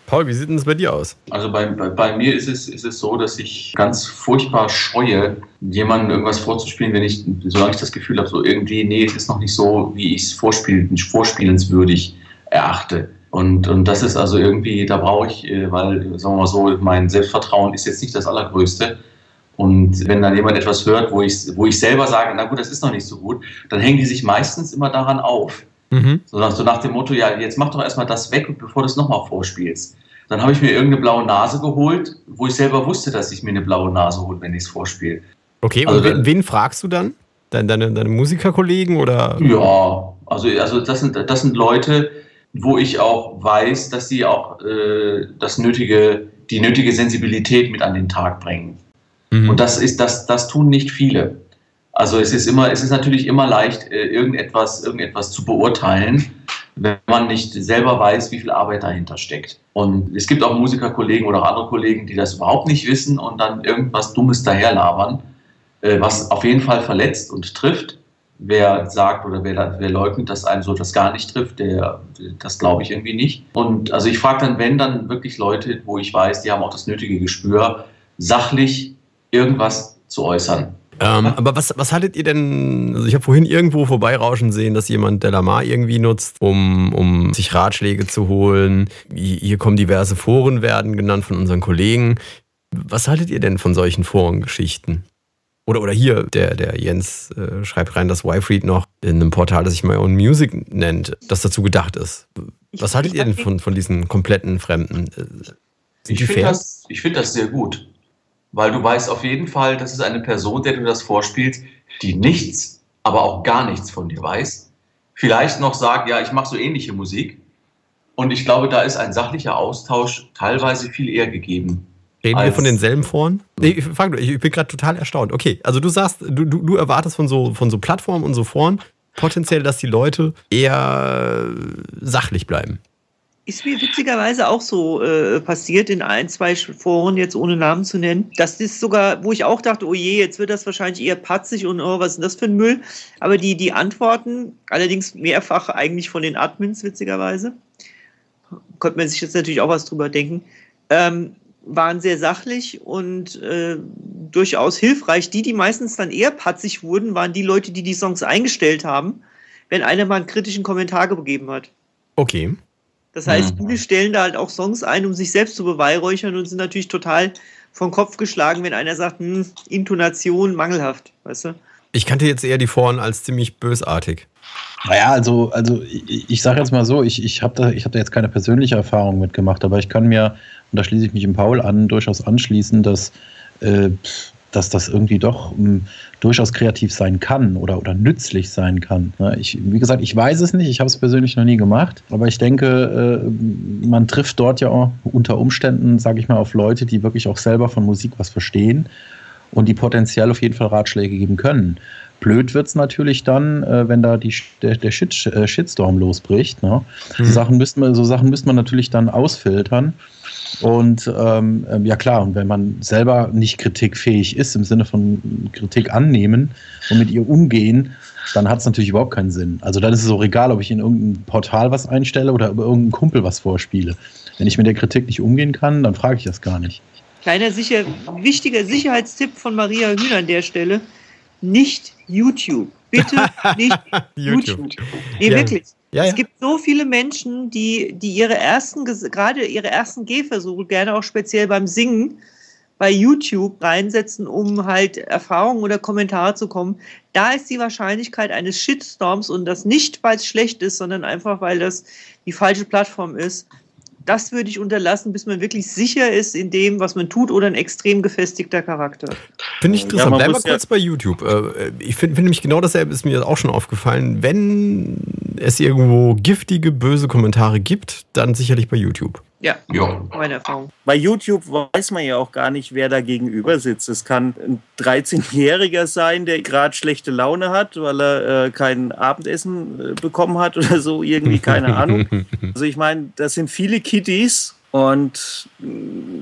Paul, wie sieht denn das bei dir aus? Also bei, bei, bei, mir ist es, ist es so, dass ich ganz furchtbar scheue, jemandem irgendwas vorzuspielen, wenn ich, solange ich das Gefühl habe, so irgendwie, nee, es ist noch nicht so, wie ich es vorspielen, vorspielenswürdig erachte. Und, und das ist also irgendwie, da brauche ich, äh, weil, sagen wir mal so, mein Selbstvertrauen ist jetzt nicht das allergrößte. Und wenn dann jemand etwas hört, wo ich, wo ich selber sage, na gut, das ist noch nicht so gut, dann hängen die sich meistens immer daran auf. Mhm. So, nach, so nach dem Motto, ja, jetzt mach doch erstmal das weg, bevor du es nochmal vorspielst. Dann habe ich mir irgendeine blaue Nase geholt, wo ich selber wusste, dass ich mir eine blaue Nase hole, wenn ich es vorspiele. Okay, also, und wen, wen fragst du dann? Deine, deine, deine Musikerkollegen oder? Ja, also, also das, sind, das sind Leute, wo ich auch weiß, dass sie auch äh, das nötige, die nötige Sensibilität mit an den Tag bringen. Mhm. Und das ist, das, das tun nicht viele. Also es ist immer, es ist natürlich immer leicht, äh, irgendetwas, irgendetwas zu beurteilen, wenn man nicht selber weiß, wie viel Arbeit dahinter steckt. Und es gibt auch Musikerkollegen oder andere Kollegen, die das überhaupt nicht wissen und dann irgendwas Dummes daherlabern, äh, was auf jeden Fall verletzt und trifft wer sagt oder wer, wer leugnet, dass einem so das gar nicht trifft, der, das glaube ich irgendwie nicht. Und also ich frage dann, wenn dann wirklich Leute, wo ich weiß, die haben auch das nötige Gespür, sachlich irgendwas zu äußern. Ähm, aber was, was haltet ihr denn? Also ich habe vorhin irgendwo vorbeirauschen sehen, dass jemand Delamar irgendwie nutzt, um, um sich Ratschläge zu holen. Hier kommen diverse Foren, werden genannt von unseren Kollegen. Was haltet ihr denn von solchen Forengeschichten? Oder, oder hier, der, der Jens äh, schreibt rein, dass Wife noch in einem Portal, das sich My Own Music nennt, das dazu gedacht ist. Was haltet ihr denn von, von diesen kompletten Fremden? Äh, sind ich finde das, find das sehr gut. Weil du weißt auf jeden Fall, das ist eine Person, der du das vorspielst, die nichts, aber auch gar nichts von dir weiß. Vielleicht noch sagt, ja, ich mache so ähnliche Musik. Und ich glaube, da ist ein sachlicher Austausch teilweise viel eher gegeben. Reden wir von denselben Foren? Nee, ich, ich bin gerade total erstaunt. Okay, also du sagst, du, du, du erwartest von so, von so Plattformen und so Foren potenziell, dass die Leute eher sachlich bleiben. Ist mir witzigerweise auch so äh, passiert in ein, zwei Foren, jetzt ohne Namen zu nennen. Das ist sogar, wo ich auch dachte, oh je, jetzt wird das wahrscheinlich eher patzig und oh, was ist denn das für ein Müll? Aber die, die Antworten, allerdings mehrfach eigentlich von den Admins, witzigerweise, konnte man sich jetzt natürlich auch was drüber denken, ähm, waren sehr sachlich und äh, durchaus hilfreich. Die, die meistens dann eher patzig wurden, waren die Leute, die die Songs eingestellt haben, wenn einer mal einen kritischen Kommentar gegeben hat. Okay. Das heißt, viele stellen da halt auch Songs ein, um sich selbst zu beweihräuchern und sind natürlich total vom Kopf geschlagen, wenn einer sagt, hm, Intonation mangelhaft, weißt du? Ich kannte jetzt eher die Foren als ziemlich bösartig. Naja, also, also ich, ich sage jetzt mal so, ich, ich habe da, hab da jetzt keine persönliche Erfahrung mitgemacht, aber ich kann mir, und da schließe ich mich im Paul an, durchaus anschließen, dass, äh, dass das irgendwie doch mh, durchaus kreativ sein kann oder, oder nützlich sein kann. Ja, ich, wie gesagt, ich weiß es nicht, ich habe es persönlich noch nie gemacht, aber ich denke, äh, man trifft dort ja auch unter Umständen, sage ich mal, auf Leute, die wirklich auch selber von Musik was verstehen und die potenziell auf jeden Fall Ratschläge geben können. Blöd wird es natürlich dann, äh, wenn da die, der, der Shit, äh, Shitstorm losbricht. Ne? Mhm. So, Sachen müsste man, so Sachen müsste man natürlich dann ausfiltern. Und ähm, ja klar, und wenn man selber nicht kritikfähig ist, im Sinne von Kritik annehmen und mit ihr umgehen, dann hat es natürlich überhaupt keinen Sinn. Also dann ist es auch egal, ob ich in irgendein Portal was einstelle oder über irgendeinen Kumpel was vorspiele. Wenn ich mit der Kritik nicht umgehen kann, dann frage ich das gar nicht. Kleiner sicher, wichtiger Sicherheitstipp von Maria Hühner an der Stelle: nicht YouTube. Bitte nicht YouTube. YouTube. Nee, ja. wirklich. Ja, ja. Es gibt so viele Menschen, die, die ihre ersten, gerade ihre ersten Gehversuche, gerne auch speziell beim Singen, bei YouTube reinsetzen, um halt Erfahrungen oder Kommentare zu kommen. Da ist die Wahrscheinlichkeit eines Shitstorms und das nicht, weil es schlecht ist, sondern einfach, weil das die falsche Plattform ist, das würde ich unterlassen, bis man wirklich sicher ist in dem, was man tut oder ein extrem gefestigter Charakter. Finde ich interessant. Ja, Bleib mal kurz ja bei YouTube. Äh, ich finde find nämlich genau dasselbe ist mir auch schon aufgefallen. Wenn es irgendwo giftige, böse Kommentare gibt, dann sicherlich bei YouTube. Ja, ja, meine Erfahrung. Bei YouTube weiß man ja auch gar nicht, wer da gegenüber sitzt. Es kann ein 13-Jähriger sein, der gerade schlechte Laune hat, weil er äh, kein Abendessen äh, bekommen hat oder so, irgendwie, keine Ahnung. Also ich meine, das sind viele Kiddies und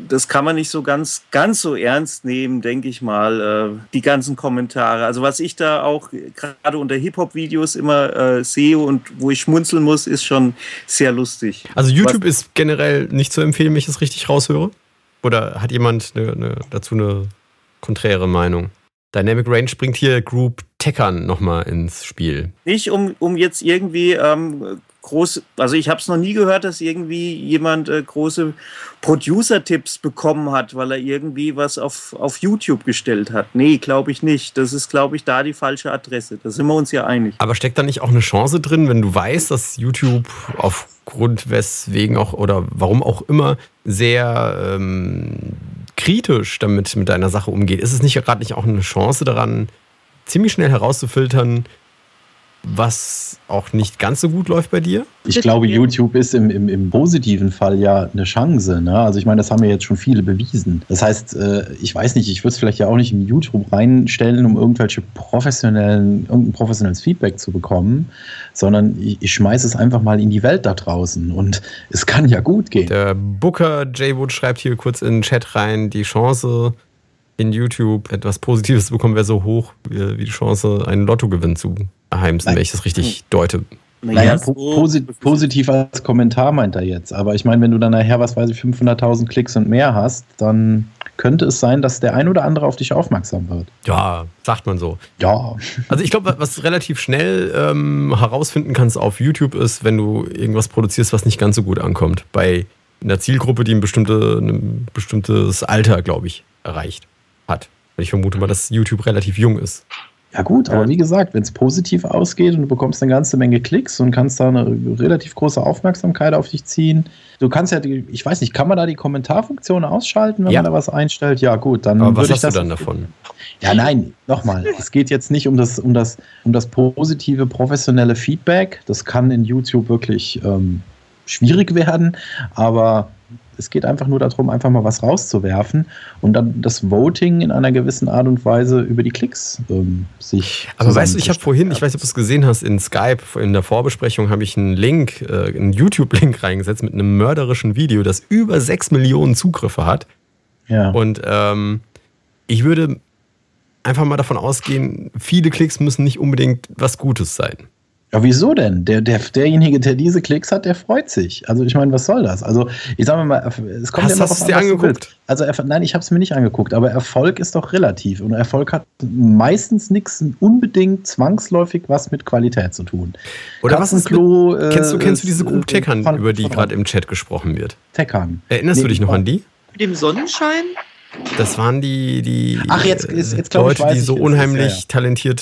das kann man nicht so ganz, ganz so ernst nehmen, denke ich mal, äh, die ganzen Kommentare. Also was ich da auch gerade unter Hip-Hop-Videos immer äh, sehe und wo ich schmunzeln muss, ist schon sehr lustig. Also YouTube was, ist generell nicht zu empfehlen, wenn ich es richtig raushöre? Oder hat jemand eine, eine, dazu eine konträre Meinung? Dynamic Range bringt hier Group Teckern nochmal ins Spiel. Nicht, um, um jetzt irgendwie ähm, groß, also ich habe es noch nie gehört, dass irgendwie jemand äh, große Producer-Tipps bekommen hat, weil er irgendwie was auf, auf YouTube gestellt hat. Nee, glaube ich nicht. Das ist, glaube ich, da die falsche Adresse. Da sind wir uns ja einig. Aber steckt da nicht auch eine Chance drin, wenn du weißt, dass YouTube aufgrund weswegen auch oder warum auch immer sehr ähm, kritisch damit mit deiner Sache umgeht? Ist es nicht gerade nicht auch eine Chance daran, ziemlich schnell herauszufiltern, was auch nicht ganz so gut läuft bei dir? Ich glaube, YouTube ist im, im, im positiven Fall ja eine Chance. Ne? Also ich meine, das haben ja jetzt schon viele bewiesen. Das heißt, äh, ich weiß nicht, ich würde es vielleicht ja auch nicht in YouTube reinstellen, um irgendwelche professionellen, irgendein professionelles Feedback zu bekommen, sondern ich, ich schmeiße es einfach mal in die Welt da draußen und es kann ja gut gehen. Der Booker J. Wood schreibt hier kurz in den Chat rein, die Chance in YouTube etwas Positives zu bekommen, wäre so hoch wie die Chance, einen Lottogewinn zu erheimsen, wenn ich das richtig deute. Naja, po posit positiv als Kommentar meint er jetzt. Aber ich meine, wenn du dann nachher, was weiß ich, 500.000 Klicks und mehr hast, dann könnte es sein, dass der ein oder andere auf dich aufmerksam wird. Ja, sagt man so. Ja. Also ich glaube, was du relativ schnell ähm, herausfinden kannst auf YouTube ist, wenn du irgendwas produzierst, was nicht ganz so gut ankommt. Bei einer Zielgruppe, die ein, bestimmte, ein bestimmtes Alter, glaube ich, erreicht hat. Ich vermute mal, dass YouTube relativ jung ist. Ja gut, aber wie gesagt, wenn es positiv ausgeht und du bekommst eine ganze Menge Klicks und kannst da eine relativ große Aufmerksamkeit auf dich ziehen. Du kannst ja, die, ich weiß nicht, kann man da die Kommentarfunktion ausschalten, wenn ja. man da was einstellt? Ja gut, dann aber was hast ich das, du dann davon? Ja nein, nochmal, es geht jetzt nicht um das, um das, um das positive, professionelle Feedback. Das kann in YouTube wirklich ähm, schwierig werden, aber es geht einfach nur darum, einfach mal was rauszuwerfen und dann das Voting in einer gewissen Art und Weise über die Klicks ähm, sich. Aber weißt du, ich habe vorhin, ich weiß nicht, ob du es gesehen hast, in Skype, in der Vorbesprechung habe ich einen Link, äh, einen YouTube-Link reingesetzt mit einem mörderischen Video, das über 6 Millionen Zugriffe hat. Ja. Und ähm, ich würde einfach mal davon ausgehen, viele Klicks müssen nicht unbedingt was Gutes sein. Ja, wieso denn? Der, der, derjenige, der diese Klicks hat, der freut sich. Also ich meine, was soll das? Also ich sage mal, es kommt Hast, ja hast noch du es dir angeguckt? Also nein, ich habe es mir nicht angeguckt, aber Erfolg ist doch relativ. Und Erfolg hat meistens nichts unbedingt zwangsläufig was mit Qualität zu tun. Oder was ist Klo, mit, kennst, du, kennst du diese äh, Group Teckern, über die gerade im Chat gesprochen wird? Teckern. Erinnerst Nee, du dich noch an die? Mit dem Sonnenschein? Das waren die, die Ach, jetzt- äh, jetzt- jetzt ich, Leute, weiß die ich, so es ist, unheimlich ja, ja. talentiert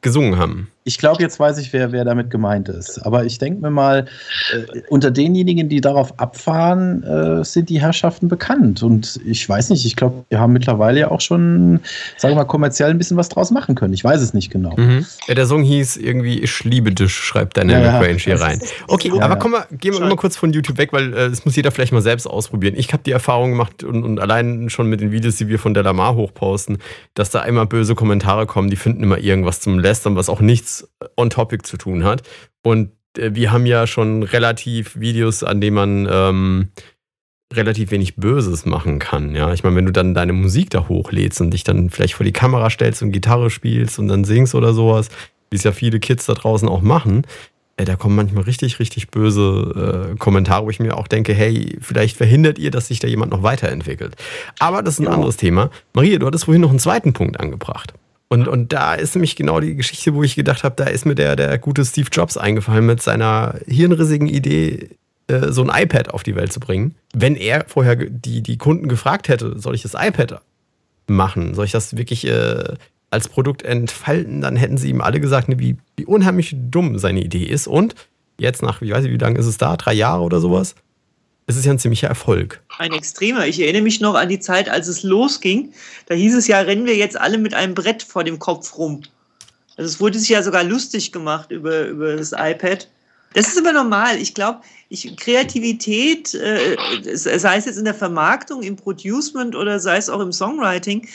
gesungen haben. Ich glaube, jetzt weiß ich, wer, wer damit gemeint ist. Aber ich denke mir mal, äh, unter denjenigen, die darauf abfahren, äh, sind die Herrschaften bekannt. Und ich weiß nicht, ich glaube, wir haben mittlerweile ja auch schon, sagen wir mal, kommerziell ein bisschen was draus machen können. Ich weiß es nicht genau. Mhm. Ja, der Song hieß irgendwie Ich liebe dich, schreibt Dynamic Ja, ja. Range hier rein. Okay, Ja, aber ja. komm mal, gehen wir mal kurz von YouTube weg, weil äh, das muss jeder vielleicht mal selbst ausprobieren. Ich habe die Erfahrung gemacht und, und allein schon mit den Videos, die wir von Delamar hochposten, dass da immer böse Kommentare kommen, die finden immer irgendwas zum Lästern, was auch nichts on topic zu tun hat. Und äh, wir haben ja schon relativ Videos, an denen man ähm, relativ wenig Böses machen kann. Ja, ich meine, wenn du dann deine Musik da hochlädst und dich dann vielleicht vor die Kamera stellst und Gitarre spielst und dann singst oder sowas, wie es ja viele Kids da draußen auch machen, äh, da kommen manchmal richtig, richtig böse äh, Kommentare, wo ich mir auch denke, hey, vielleicht verhindert ihr, dass sich da jemand noch weiterentwickelt. Aber das ist ein Ja. anderes Thema. Maria, du hattest vorhin noch einen zweiten Punkt angebracht. Und, und da ist nämlich genau die Geschichte, wo ich gedacht habe, da ist mir der, der gute Steve Jobs eingefallen mit seiner hirnrissigen Idee, äh, so ein iPad auf die Welt zu bringen. Wenn er vorher die, die Kunden gefragt hätte, soll ich das iPad machen? Soll ich das wirklich äh, als Produkt entfalten? Dann hätten sie ihm alle gesagt, ne, wie, wie unheimlich dumm seine Idee ist. Und jetzt nach, ich weiß nicht, wie lange ist es da? Drei Jahre oder sowas? Es ist ja ein ziemlicher Erfolg. Ein extremer. Ich erinnere mich noch an die Zeit, als es losging. Da hieß es ja, rennen wir jetzt alle mit einem Brett vor dem Kopf rum. Also es wurde sich ja sogar lustig gemacht über, über das iPad. Das ist aber normal. Ich glaube, ich, Kreativität, äh, sei es jetzt in der Vermarktung, im Producement oder sei es auch im Songwriting,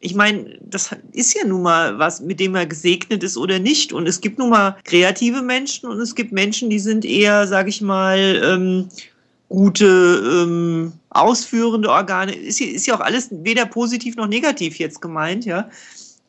ich meine, das ist ja nun mal was, mit dem man gesegnet ist oder nicht. Und es gibt nun mal kreative Menschen und es gibt Menschen, die sind eher, sage ich mal, ähm, gute ähm, ausführende Organe. Ist, ja- ist ja auch alles weder positiv noch negativ jetzt gemeint, ja.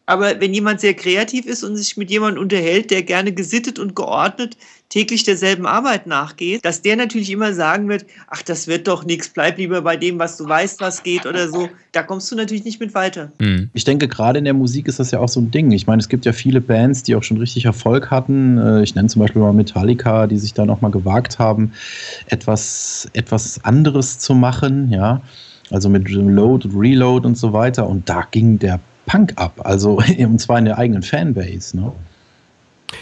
Aber wenn jemand sehr kreativ ist und sich mit jemandem unterhält, der gerne gesittet und geordnet täglich derselben Arbeit nachgeht, dass der natürlich immer sagen wird, ach, das wird doch nichts, bleib lieber bei dem, was du weißt, was geht oder so. Da kommst du natürlich nicht mit weiter. Ich denke, gerade in der Musik ist das ja auch so ein Ding. Ich meine, es gibt ja viele Bands, die auch schon richtig Erfolg hatten. Äh, Ich nenne zum Beispiel mal Metallica, die sich da nochmal gewagt haben, etwas, etwas anderes zu machen, ja. Also mit Load und Reload und so weiter. Und da ging der Punk ab. Also, und zwar in der eigenen Fanbase, ne?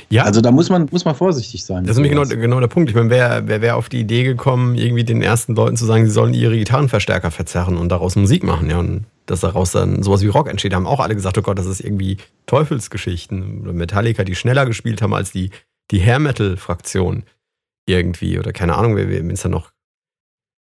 Ja, Also da muss man, muss man vorsichtig sein. Das ist nämlich genau, genau der Punkt. Ich meine, wer, wer wäre auf die Idee gekommen, irgendwie den ersten Leuten zu sagen, sie sollen ihre Gitarrenverstärker verzerren und daraus Musik machen, ja, und dass daraus dann sowas wie Rock entsteht. Da haben auch alle gesagt, oh Gott, das ist irgendwie Teufelsgeschichten. Oder Metallica, die schneller gespielt haben als die, die Hair Metal-Fraktion irgendwie. Oder keine Ahnung, wer wen es da noch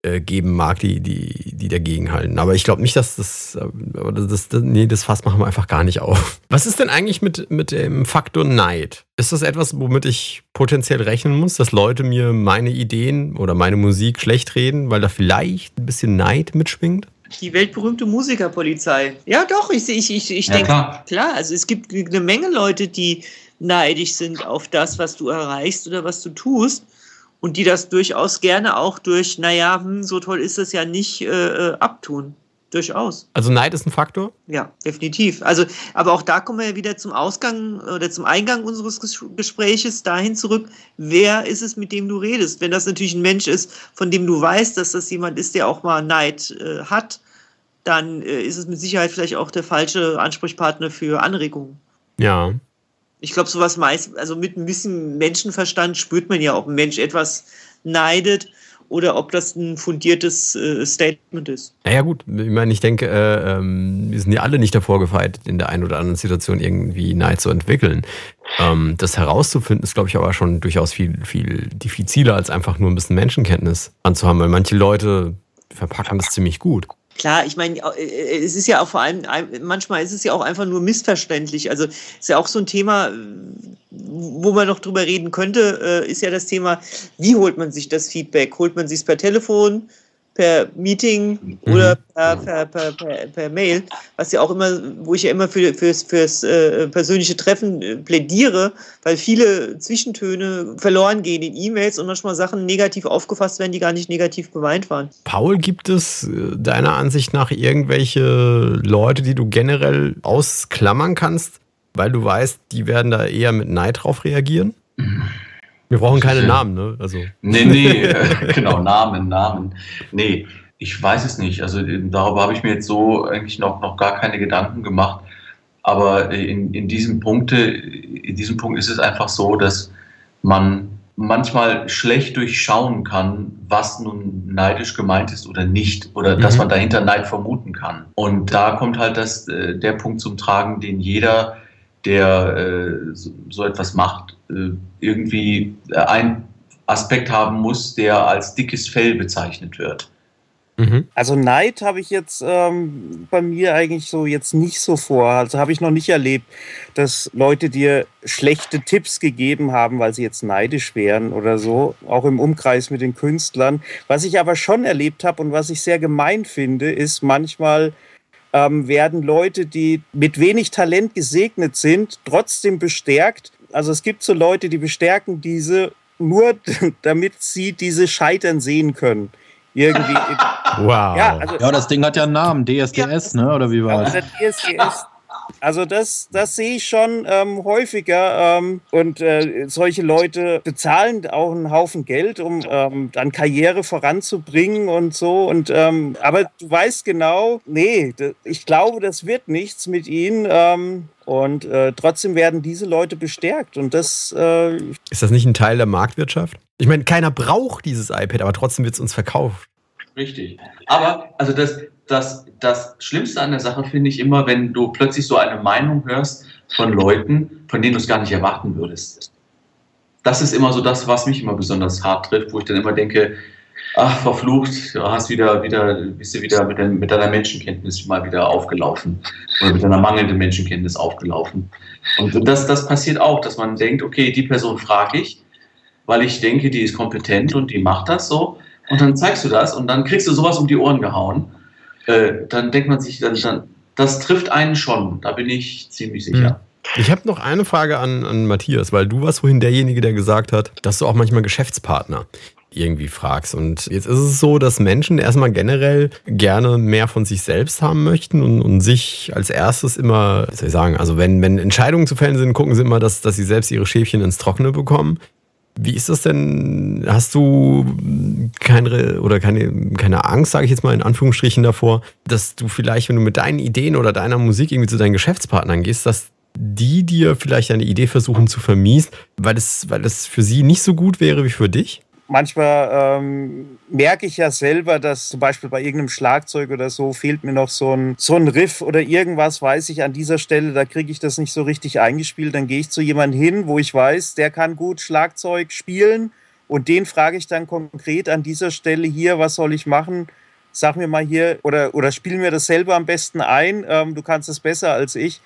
äh, geben mag, die, die, die dagegen halten. Aber ich glaube nicht, dass das, äh, oder das, das, nee, das Fass machen wir einfach gar nicht auf. Was ist denn eigentlich mit, mit dem Faktor Neid? Ist das etwas, womit ich potenziell rechnen muss, dass Leute mir meine Ideen oder meine Musik schlecht reden, weil da vielleicht ein bisschen Neid mitschwingt? Die weltberühmte Musikerpolizei. Ja, doch, ich, ich, ich, ich Ja, denke, klar. klar, also es gibt eine Menge Leute, die neidisch sind auf das, was du erreichst oder was du tust. Und die das durchaus gerne auch durch, naja, hm, so toll ist es ja nicht, äh, äh, abtun. Durchaus. Also Neid ist ein Faktor? Ja, definitiv. Also, aber auch da kommen wir ja wieder zum Ausgang oder zum Eingang unseres Ges Gespräches dahin zurück. Wer ist es, mit dem du redest? Wenn das natürlich ein Mensch ist, von dem du weißt, dass das jemand ist, der auch mal Neid äh, hat, dann äh, ist es mit Sicherheit vielleicht auch der falsche Ansprechpartner für Anregungen. Ja. Ich glaube, sowas meist, also mit ein bisschen Menschenverstand spürt man ja, ob ein Mensch etwas neidet oder ob das ein fundiertes äh, Statement ist. Naja gut, ich meine, ich denke, äh, ähm, wir sind ja alle nicht davor gefeit, in der einen oder anderen Situation irgendwie Neid zu entwickeln. Ähm, das herauszufinden ist, glaube ich, aber schon durchaus viel, viel diffiziler, als einfach nur ein bisschen Menschenkenntnis anzuhaben, weil manche Leute verpacken das ziemlich gut. Klar, ich meine, äh, es ist ja auch vor allem, manchmal ist es ja auch einfach nur missverständlich. Also ist ja auch so ein Thema, äh, wo man noch drüber reden könnte, äh, ist ja das Thema, wie holt man sich das Feedback? Holt man sich es per Telefon, per Meeting Mhm. oder per, per, per, per, per Mail, was ja auch immer, wo ich ja immer für, fürs, fürs äh, persönliche Treffen äh, plädiere, weil viele Zwischentöne verloren gehen in E-Mails und manchmal Sachen negativ aufgefasst werden, die gar nicht negativ gemeint waren. Paul, gibt es äh, deiner Ansicht nach irgendwelche Leute, die du generell ausklammern kannst, weil du weißt, die werden da eher mit Neid drauf reagieren? Wir brauchen keine Ja. Namen, ne? Also. Nee, nee, genau, Namen, Namen. Nee, ich weiß es nicht. Also äh, darüber habe ich mir jetzt so eigentlich noch, noch gar keine Gedanken gemacht. Aber äh, in, in diesem Punkte, in diesem Punkt ist es einfach so, dass man manchmal schlecht durchschauen kann, was nun neidisch gemeint ist oder nicht, oder dass Mhm. man dahinter Neid vermuten kann. Und da kommt halt das, äh, der Punkt zum Tragen, den jeder, der äh, so, so etwas macht, äh, irgendwie äh, ein Aspekt haben muss, der als dickes Fell bezeichnet wird. Mhm. Also Neid habe ich jetzt ähm, bei mir eigentlich so jetzt nicht so vor. Also habe ich noch nicht erlebt, dass Leute dir schlechte Tipps gegeben haben, weil sie jetzt neidisch wären oder so. Auch im Umkreis mit den Künstlern. Was ich aber schon erlebt habe und was ich sehr gemein finde, ist manchmal ähm, werden Leute, die mit wenig Talent gesegnet sind, trotzdem bestärkt. Also es gibt so Leute, die bestärken diese nur, damit sie diese Scheitern sehen können. Irgendwie. Wow. Ja, also Ja, das Ding hat ja einen Namen, DSDS, ne? Oder wie war also es? der DSDS. Also das, das sehe ich schon ähm, häufiger ähm, und äh, solche Leute bezahlen auch einen Haufen Geld, um ähm, dann Karriere voranzubringen und so. Und ähm, aber du weißt genau, nee, ich glaube, das wird nichts mit ihnen. Ähm, und äh, trotzdem werden diese Leute bestärkt und das äh, Ist das nicht ein Teil der Marktwirtschaft? Ich meine, keiner braucht dieses iPad, aber trotzdem wird es uns verkauft. Richtig. Aber also das, das, das Schlimmste an der Sache finde ich immer, wenn du plötzlich so eine Meinung hörst von Leuten, von denen du es gar nicht erwarten würdest. Das ist immer so das, was mich immer besonders hart trifft, wo ich dann immer denke, ach, verflucht, du hast wieder, wieder, bist du wieder mit, dein, mit deiner Menschenkenntnis mal wieder aufgelaufen. Oder mit deiner mangelnden Menschenkenntnis aufgelaufen. Und das, das passiert auch, dass man denkt, okay, die Person frage ich, weil ich denke, die ist kompetent und die macht das so. Und dann zeigst du das und dann kriegst du sowas um die Ohren gehauen. Äh, dann denkt man sich, dann, dann, das trifft einen schon, da bin ich ziemlich sicher. Ich habe noch eine Frage an, an Matthias, weil du warst vorhin derjenige, der gesagt hat, dass du auch manchmal Geschäftspartner irgendwie fragst. Und jetzt ist es so, dass Menschen erstmal generell gerne mehr von sich selbst haben möchten und, und sich als erstes immer, soll ich sagen, also wenn, wenn Entscheidungen zu fällen sind, gucken sie immer, dass, dass sie selbst ihre Schäfchen ins Trockene bekommen. Wie ist das denn? Hast du keine oder keine, keine Angst, sage ich jetzt mal in Anführungsstrichen davor, dass du vielleicht, wenn du mit deinen Ideen oder deiner Musik irgendwie zu deinen Geschäftspartnern gehst, dass die dir vielleicht eine Idee versuchen zu vermiesen, weil es, weil es für sie nicht so gut wäre wie für dich? Manchmal ähm, merke ich ja selber, dass zum Beispiel bei irgendeinem Schlagzeug oder so fehlt mir noch so ein, so ein Riff oder irgendwas, weiß ich an dieser Stelle, da kriege ich das nicht so richtig eingespielt. Dann gehe ich zu jemandem hin, wo ich weiß, der kann gut Schlagzeug spielen und den frage ich dann konkret an dieser Stelle hier, was soll ich machen? Sag mir mal hier oder, oder spiel mir das selber am besten ein, ähm, du kannst es besser als ich.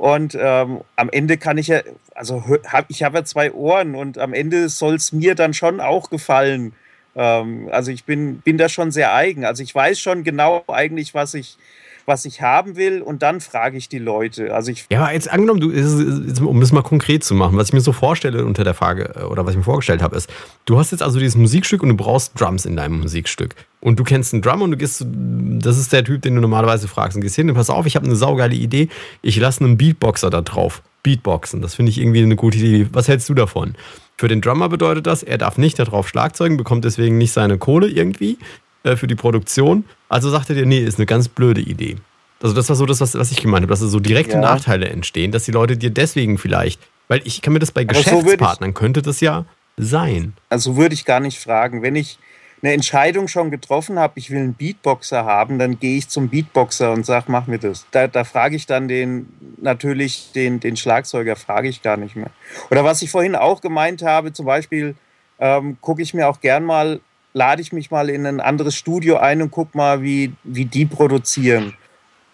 Und ähm, am Ende kann ich ja, also hab, ich habe ja zwei Ohren und am Ende soll es mir dann schon auch gefallen. Ähm, also ich bin, bin da schon sehr eigen. Also ich weiß schon genau eigentlich, was ich, was ich haben will und dann frage ich die Leute. Also ich Ja, aber jetzt angenommen, du, um es mal konkret zu machen, was ich mir so vorstelle unter der Frage äh, oder was ich mir vorgestellt habe, ist, du hast jetzt also dieses Musikstück und du brauchst Drums in deinem Musikstück. Und du kennst einen Drum und du gehst, das ist der Typ, den du normalerweise fragst und gehst hin und pass auf, ich habe eine saugeile Idee, ich lasse einen Beatboxer da drauf. Beatboxen, das finde ich irgendwie eine gute Idee. Was hältst du davon? Für den Drummer bedeutet das, er darf nicht darauf Schlagzeugen, bekommt deswegen nicht seine Kohle irgendwie äh, für die Produktion. Also sagt er dir, nee, ist eine ganz blöde Idee. Also das war so das, was, was ich gemeint habe, dass so direkte Ja. Nachteile entstehen, dass die Leute dir deswegen vielleicht, weil ich kann mir das bei Aber so würd ich- Geschäftspartnern könnte das ja sein. Also würde ich gar nicht fragen. Wenn ich eine Entscheidung schon getroffen habe, ich will einen Beatboxer haben, dann gehe ich zum Beatboxer und sage, mach mir das. Da, da frage ich dann den, natürlich den, den Schlagzeuger, frage ich gar nicht mehr. Oder was ich vorhin auch gemeint habe, zum Beispiel ähm, gucke ich mir auch gern mal, lade ich mich mal in ein anderes Studio ein und guck mal, wie, wie die produzieren.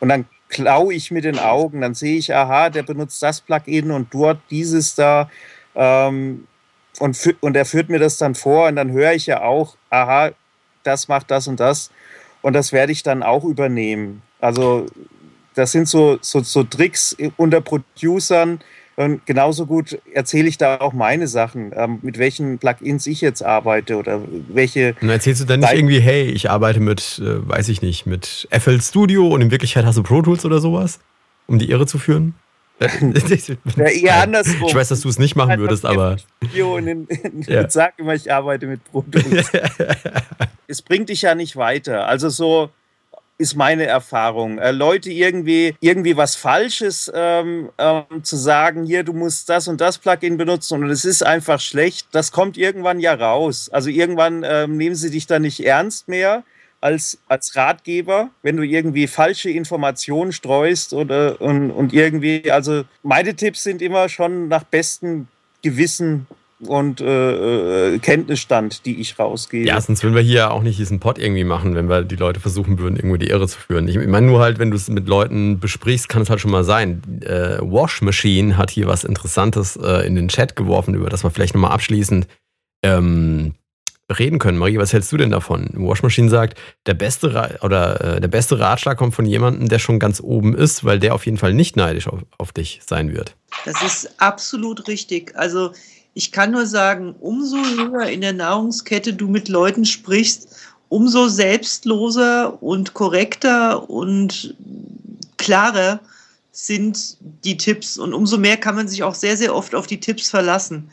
Und dann klaue ich mit den Augen, dann sehe ich, aha, der benutzt das Plugin und dort dieses da. Ähm, und, und er führt mir das dann vor und dann höre ich ja auch, aha, das, mach das und das. Und das werde ich dann auch übernehmen. Also das sind so, so, so Tricks unter Producern. Und genauso gut erzähle ich da auch meine Sachen, ähm, mit welchen Plugins ich jetzt arbeite oder welche. Und erzählst du dann nicht irgendwie, hey, ich arbeite mit, äh, weiß ich nicht, mit FL Studio und in Wirklichkeit hast du Pro Tools oder sowas, um die Irre zu führen? ja, eher andersrum. Ich weiß, dass du es nicht machen würdest, aber. In, in, ja. sag immer, ich arbeite mit Pro Tools. es bringt dich ja nicht weiter. Also so, ist meine Erfahrung. Äh, Leute irgendwie, irgendwie was Falsches ähm, ähm, zu sagen, hier, du musst das und das Plugin benutzen und es ist einfach schlecht, das kommt irgendwann ja raus. Also irgendwann ähm, nehmen sie dich da nicht ernst mehr als, als Ratgeber, wenn du irgendwie falsche Informationen streust oder und, und irgendwie, also meine Tipps sind immer schon nach bestem Gewissen und äh, äh, Kenntnisstand, die ich rausgebe. Ja, sonst würden wir hier auch nicht diesen Pod irgendwie machen, wenn wir die Leute versuchen würden, irgendwo die Irre zu führen. Ich meine nur halt, wenn du es mit Leuten besprichst, kann es halt schon mal sein. Äh, Wash Machine hat hier was Interessantes äh, in den Chat geworfen, über das wir vielleicht nochmal abschließend ähm, reden können. Marie, was hältst du denn davon? Wash Machine sagt, der beste Ra oder äh, der beste Ratschlag kommt von jemandem, der schon ganz oben ist, weil der auf jeden Fall nicht neidisch auf, auf dich sein wird. Das ist absolut richtig. Also ich kann nur sagen, umso höher in der Nahrungskette du mit Leuten sprichst, umso selbstloser und korrekter und klarer sind die Tipps und umso mehr kann man sich auch sehr, sehr oft auf die Tipps verlassen.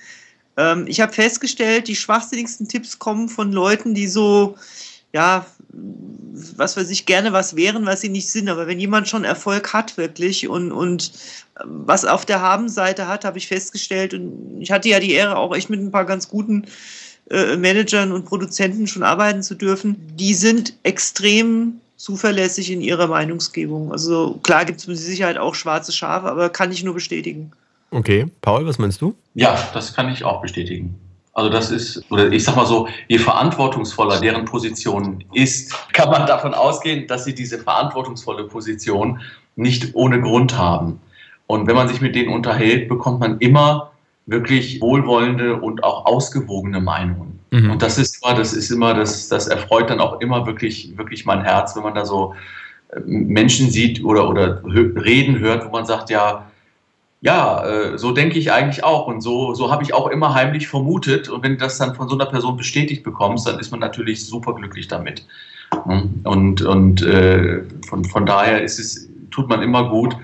Ähm, ich habe festgestellt, die schwachsinnigsten Tipps kommen von Leuten, die so, ja, was weiß ich, gerne was wären, was sie nicht sind. Aber wenn jemand schon Erfolg hat wirklich und, und was auf der Habenseite hat, habe ich festgestellt. Und ich hatte ja die Ehre, auch echt mit ein paar ganz guten äh, Managern und Produzenten schon arbeiten zu dürfen. Die sind extrem zuverlässig in ihrer Meinungsgebung. Also klar gibt es mit Sicherheit auch schwarze Schafe, aber kann ich nur bestätigen. Okay, Paul, was meinst du? Ja, das kann ich auch bestätigen. Also das ist, oder ich sag mal so, je verantwortungsvoller deren Position ist, kann man davon ausgehen, dass sie diese verantwortungsvolle Position nicht ohne Grund haben. Und wenn man sich mit denen unterhält, bekommt man immer wirklich wohlwollende und auch ausgewogene Meinungen. Mhm. Und das ist immer, das ist immer, das, das erfreut dann auch immer wirklich, wirklich mein Herz, wenn man da so äh, Menschen sieht oder, oder reden hört, wo man sagt, ja, ja, äh, so denke ich eigentlich auch und so, so habe ich auch immer heimlich vermutet. Und wenn du das dann von so einer Person bestätigt bekommst, dann ist man natürlich super glücklich damit. Und, und äh, von, von daher ist es, tut man immer gut,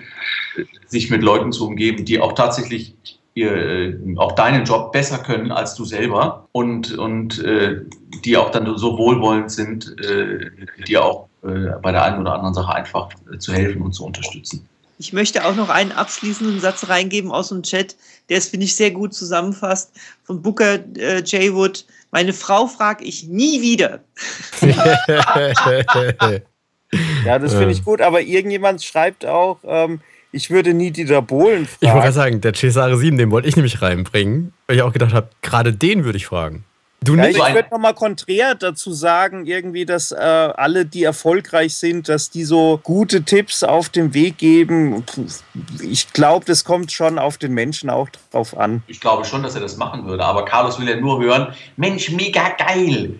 sich mit Leuten zu umgeben, die auch tatsächlich ihr, äh, auch deinen Job besser können als du selber und, und äh, die auch dann so wohlwollend sind, äh, dir auch äh, bei der einen oder anderen Sache einfach äh, zu helfen und zu unterstützen. Ich möchte auch noch einen abschließenden Satz reingeben aus dem Chat, der es, finde ich, sehr gut zusammenfasst, von Booker äh, J. Wood. Meine Frau frage ich nie wieder. ja, das finde ich gut, aber irgendjemand schreibt auch, ähm, ich würde nie Dieter Bohlen fragen. Ich wollte sagen, der Cesare 7, den wollte ich nämlich reinbringen, weil ich auch gedacht habe, gerade den würde ich fragen. Du ja, ich würde nochmal konträr dazu sagen, irgendwie, dass äh, alle, die erfolgreich sind, dass die so gute Tipps auf den Weg geben. Ich glaube, das kommt schon auf den Menschen auch drauf an. Ich glaube schon, dass er das machen würde, aber Carlos will ja nur hören, Mensch, mega geil.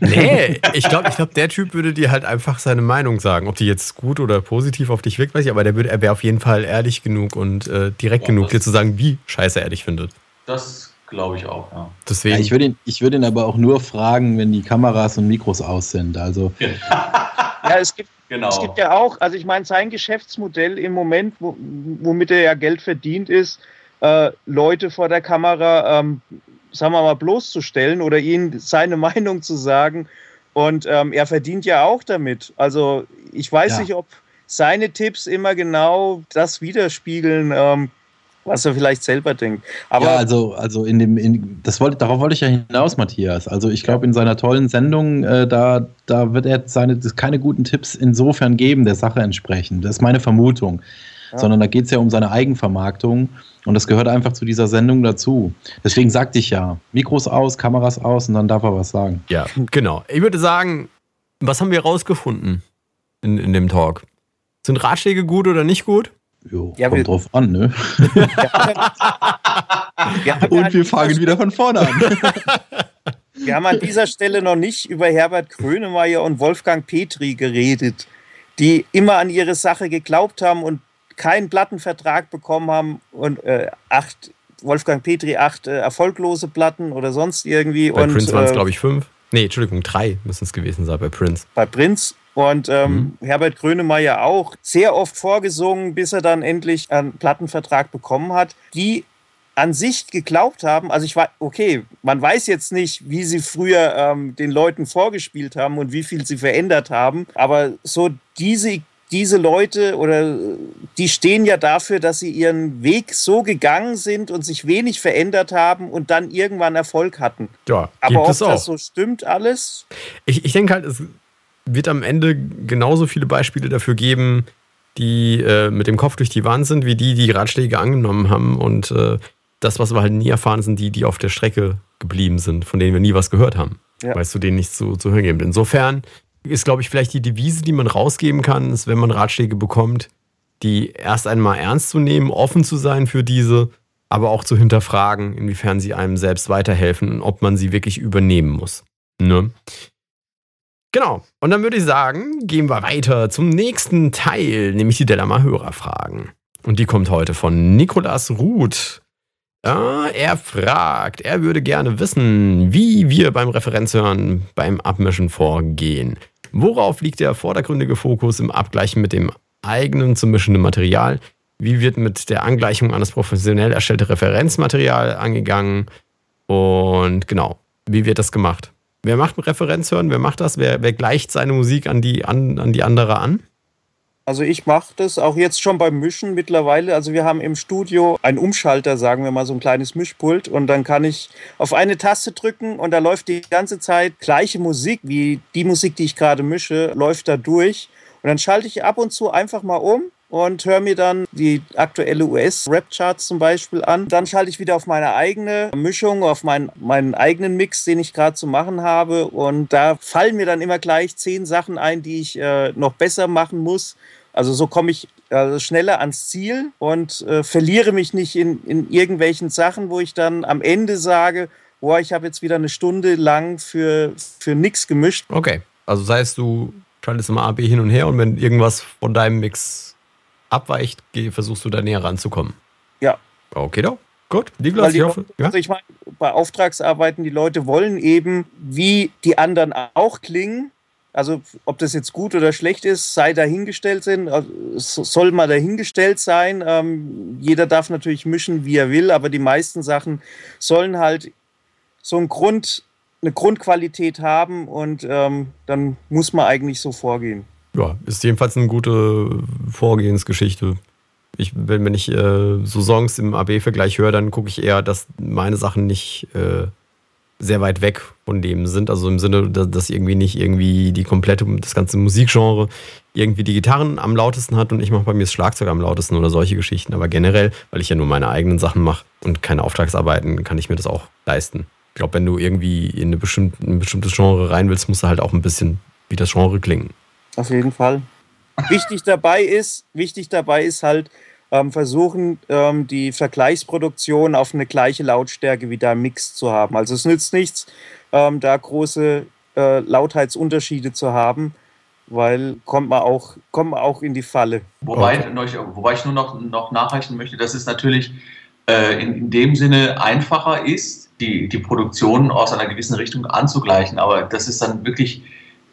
Nee, ich glaube, ich glaub, der Typ würde dir halt einfach seine Meinung sagen. Ob die jetzt gut oder positiv auf dich wirkt, weiß ich, aber der würde, er wäre auf jeden Fall ehrlich genug und äh, direkt ja, genug, dir zu sagen, wie scheiße er dich findet. Das glaube ich auch, ja. Deswegen. Ja, ich würde ihn, würd ihn aber auch nur fragen, wenn die Kameras und Mikros aus sind. Also. ja, es gibt, genau. es gibt ja auch, also ich meine, sein Geschäftsmodell im Moment, wo, womit er ja Geld verdient, ist, äh, Leute vor der Kamera ähm, sagen wir mal, bloßzustellen oder ihnen seine Meinung zu sagen. Und ähm, er verdient ja auch damit. Also ich weiß ja. nicht, ob seine Tipps immer genau das widerspiegeln, ähm, was er vielleicht selber denkt. Aber ja, also, also in dem, in, das wollte, darauf wollte ich ja hinaus, Matthias. Also ich glaube, in seiner tollen Sendung, äh, da, da wird er seine keine guten Tipps insofern geben, der Sache entsprechend. Das ist meine Vermutung. Ja. Sondern da geht es ja um seine Eigenvermarktung. Und das gehört einfach zu dieser Sendung dazu. Deswegen sagte ich ja, Mikros aus, Kameras aus und dann darf er was sagen. Ja, genau. Ich würde sagen, was haben wir rausgefunden in, in dem Talk? Sind Ratschläge gut oder nicht gut? Jo, ja, kommt wir, drauf an, ne? und wir fangen wieder von vorne an. Wir haben an dieser Stelle noch nicht über Herbert Grönemeyer und Wolfgang Petri geredet, die immer an ihre Sache geglaubt haben und keinen Plattenvertrag bekommen haben und äh, acht, Wolfgang Petri acht äh, erfolglose Platten oder sonst irgendwie. Bei und, Prince waren es, äh, glaube ich, fünf. Nee, Entschuldigung, drei müssen es gewesen sein bei Prince. bei Prinz. Und ähm, Herbert Grönemeyer auch sehr oft vorgesungen, bis er dann endlich einen Plattenvertrag bekommen hat, die an sich geglaubt haben, also ich war, okay, man weiß jetzt nicht, wie sie früher ähm, den Leuten vorgespielt haben und wie viel sie verändert haben, aber so diese, diese Leute oder äh, die stehen ja dafür, dass sie ihren Weg so gegangen sind und sich wenig verändert haben und dann irgendwann Erfolg hatten. Ja, Aber gibt ob es auch. das so stimmt alles, Ich, ich denke halt, es wird am Ende genauso viele Beispiele dafür geben, die äh, mit dem Kopf durch die Wand sind, wie die, die Ratschläge angenommen haben. Und äh, das, was wir halt nie erfahren, sind die, die auf der Strecke geblieben sind, von denen wir nie was gehört haben, Ja. weil es zu denen nichts zu, zu hören gibt. Insofern ist, glaube ich, vielleicht die Devise, die man rausgeben kann, ist, wenn man Ratschläge bekommt, die erst einmal ernst zu nehmen, offen zu sein für diese, aber auch zu hinterfragen, inwiefern sie einem selbst weiterhelfen und ob man sie wirklich übernehmen muss. Ne? Genau. Und dann würde ich sagen, gehen wir weiter zum nächsten Teil, nämlich die Delamar Hörerfragen. Und die kommt heute von Nikolas Ruth. Ja, er fragt, er würde gerne wissen, wie wir beim Referenzhören beim Abmischen vorgehen. Worauf liegt der vordergründige Fokus im Abgleichen mit dem eigenen zu mischenden Material? Wie wird mit der Angleichung an das professionell erstellte Referenzmaterial angegangen? Und genau, wie wird das gemacht? Wer macht ein Referenzhören? Wer macht das? Wer, wer gleicht seine Musik an die, an, an die andere an? Also ich mache das auch jetzt schon beim Mischen mittlerweile. Also wir haben im Studio einen Umschalter, sagen wir mal, so ein kleines Mischpult. Und dann kann ich auf eine Taste drücken und da läuft die ganze Zeit gleiche Musik, wie die Musik, die ich gerade mische, läuft da durch. Und dann schalte ich ab und zu einfach mal um und höre mir dann die aktuelle US-Rap-Charts zum Beispiel an. Dann schalte ich wieder auf meine eigene Mischung, auf meinen, meinen eigenen Mix, den ich gerade zu machen habe. Und da fallen mir dann immer gleich zehn Sachen ein, die ich äh, noch besser machen muss. Also so komme ich äh, schneller ans Ziel und äh, verliere mich nicht in, in irgendwelchen Sachen, wo ich dann am Ende sage, boah, ich habe jetzt wieder eine Stunde lang für, für nichts gemischt. Okay. Also sei es du schaltest immer A, B hin und her und wenn irgendwas von deinem Mix abweicht, versuchst du da näher ranzukommen. Ja. Okay, doch. Gut. Niklas, Weil die- ich hoffe. Ja? Also ich meine, bei Auftragsarbeiten, die Leute wollen eben, wie die anderen auch klingen. Also ob das jetzt gut oder schlecht ist, sei dahingestellt sein. Also, soll mal dahingestellt sein. Ähm, jeder darf natürlich mischen, wie er will, aber die meisten Sachen sollen halt so einen Grund, eine Grundqualität haben und ähm, dann muss man eigentlich so vorgehen. Ja, ist jedenfalls eine gute Vorgehensgeschichte. Ich, wenn, wenn ich äh, so Songs im AB-Vergleich höre, dann gucke ich eher, dass meine Sachen nicht äh, sehr weit weg von dem sind. Also im Sinne, dass, irgendwie nicht irgendwie die komplette, das ganze Musikgenre irgendwie die Gitarren am lautesten hat und ich mache bei mir das Schlagzeug am lautesten oder solche Geschichten. Aber generell, weil ich ja nur meine eigenen Sachen mache und keine Auftragsarbeiten, kann ich mir das auch leisten. Ich glaube, wenn du irgendwie in, eine bestimmte, in ein bestimmtes Genre rein willst, musst du halt auch ein bisschen wie das Genre klingen. Auf jeden Fall. wichtig dabei ist, wichtig dabei ist halt ähm, versuchen, ähm, die Vergleichsproduktion auf eine gleiche Lautstärke wie der Mix zu haben. Also es nützt nichts, ähm, da große äh, Lautheitsunterschiede zu haben, weil kommt man auch, kommt man auch in die Falle. Wobei, wobei ich nur noch, noch nachreichen möchte, dass es natürlich äh, in, in dem Sinne einfacher ist, die, die Produktion aus einer gewissen Richtung anzugleichen. Aber das ist dann wirklich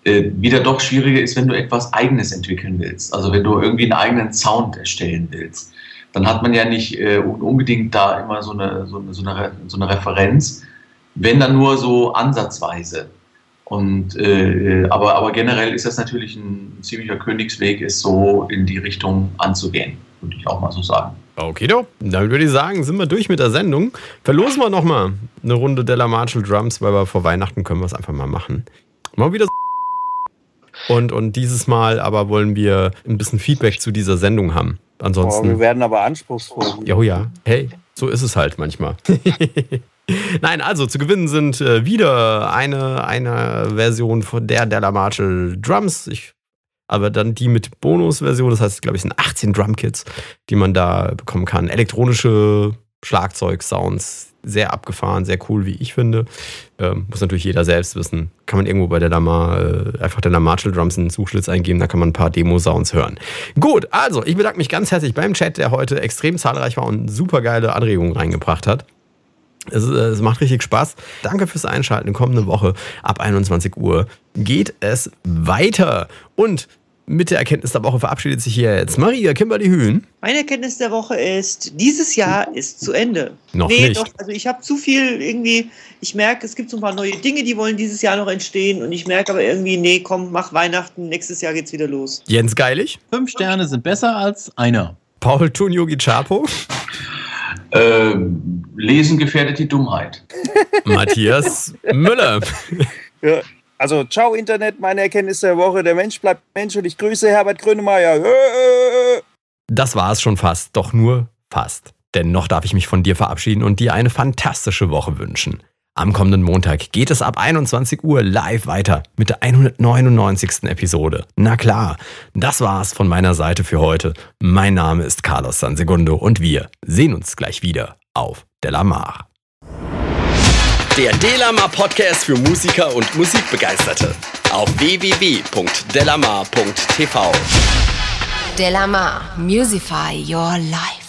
äh, wieder doch schwieriger ist, wenn du etwas Eigenes entwickeln willst. Also wenn du irgendwie einen eigenen Sound erstellen willst. Dann hat man ja nicht äh, unbedingt da immer so eine, so, eine, so, eine, so eine Referenz, wenn dann nur so ansatzweise. Und, äh, aber, aber generell ist das natürlich ein ziemlicher Königsweg, es so in die Richtung anzugehen, würde ich auch mal so sagen. Okay, doch. Dann würde ich sagen, sind wir durch mit der Sendung. Verlosen wir nochmal eine Runde Della Marshall Drums, weil wir vor Weihnachten können wir es einfach mal machen. Mal wieder und, und dieses Mal aber wollen wir ein bisschen Feedback zu dieser Sendung haben. Oh, Ansonsten. wir werden aber anspruchsvoll. Ja, oh ja. Hey, so ist es halt manchmal. Nein, also zu gewinnen sind äh, wieder eine, eine Version von der Della Marshall Drums. Ich, aber dann die mit Bonusversion. Das heißt, glaube ich, sind 18 Drumkits, die man da bekommen kann. Elektronische Schlagzeug-Sounds. Sehr abgefahren, sehr cool, wie ich finde. Ähm, muss natürlich jeder selbst wissen. Kann man irgendwo bei der Lama äh, einfach der Marshall Drums einen Suchschlitz eingeben, da kann man ein paar Demo-Sounds hören. Gut, also ich bedanke mich ganz herzlich beim Chat, der heute extrem zahlreich war und super geile Anregungen reingebracht hat. Es, äh, es, macht richtig Spaß. Danke fürs Einschalten. Kommende Woche ab 21 Uhr geht es weiter. Und mit der Erkenntnis der Woche verabschiedet sich hier jetzt Maria Kimberly Hühn. Meine Erkenntnis der Woche ist, dieses Jahr ist zu Ende. Noch nee, nicht. Doch, also ich habe zu viel irgendwie, ich merke, es gibt so ein paar neue Dinge, die wollen dieses Jahr noch entstehen und ich merke aber irgendwie, nee, komm, mach Weihnachten, nächstes Jahr geht's wieder los. Jens Geilig. Fünf Sterne sind besser als einer. Paul Tunyogi Chapo. Äh, lesen gefährdet die Dummheit. Matthias Müller. Ja. Also, ciao Internet, meine Erkenntnis der Woche. Der Mensch bleibt Mensch und ich grüße Herbert Grönemeyer. Das war es schon fast, doch nur fast. Denn noch darf ich mich von dir verabschieden und dir eine fantastische Woche wünschen. Am kommenden Montag geht es ab 21 Uhr live weiter mit der 199. Episode. Na klar, das war's von meiner Seite für heute. Mein Name ist Carlos Sansegundo und wir sehen uns gleich wieder auf Delamar. Der Delamar Podcast für Musiker und Musikbegeisterte auf www.delamar.tv. Delamar, Musify Your Life.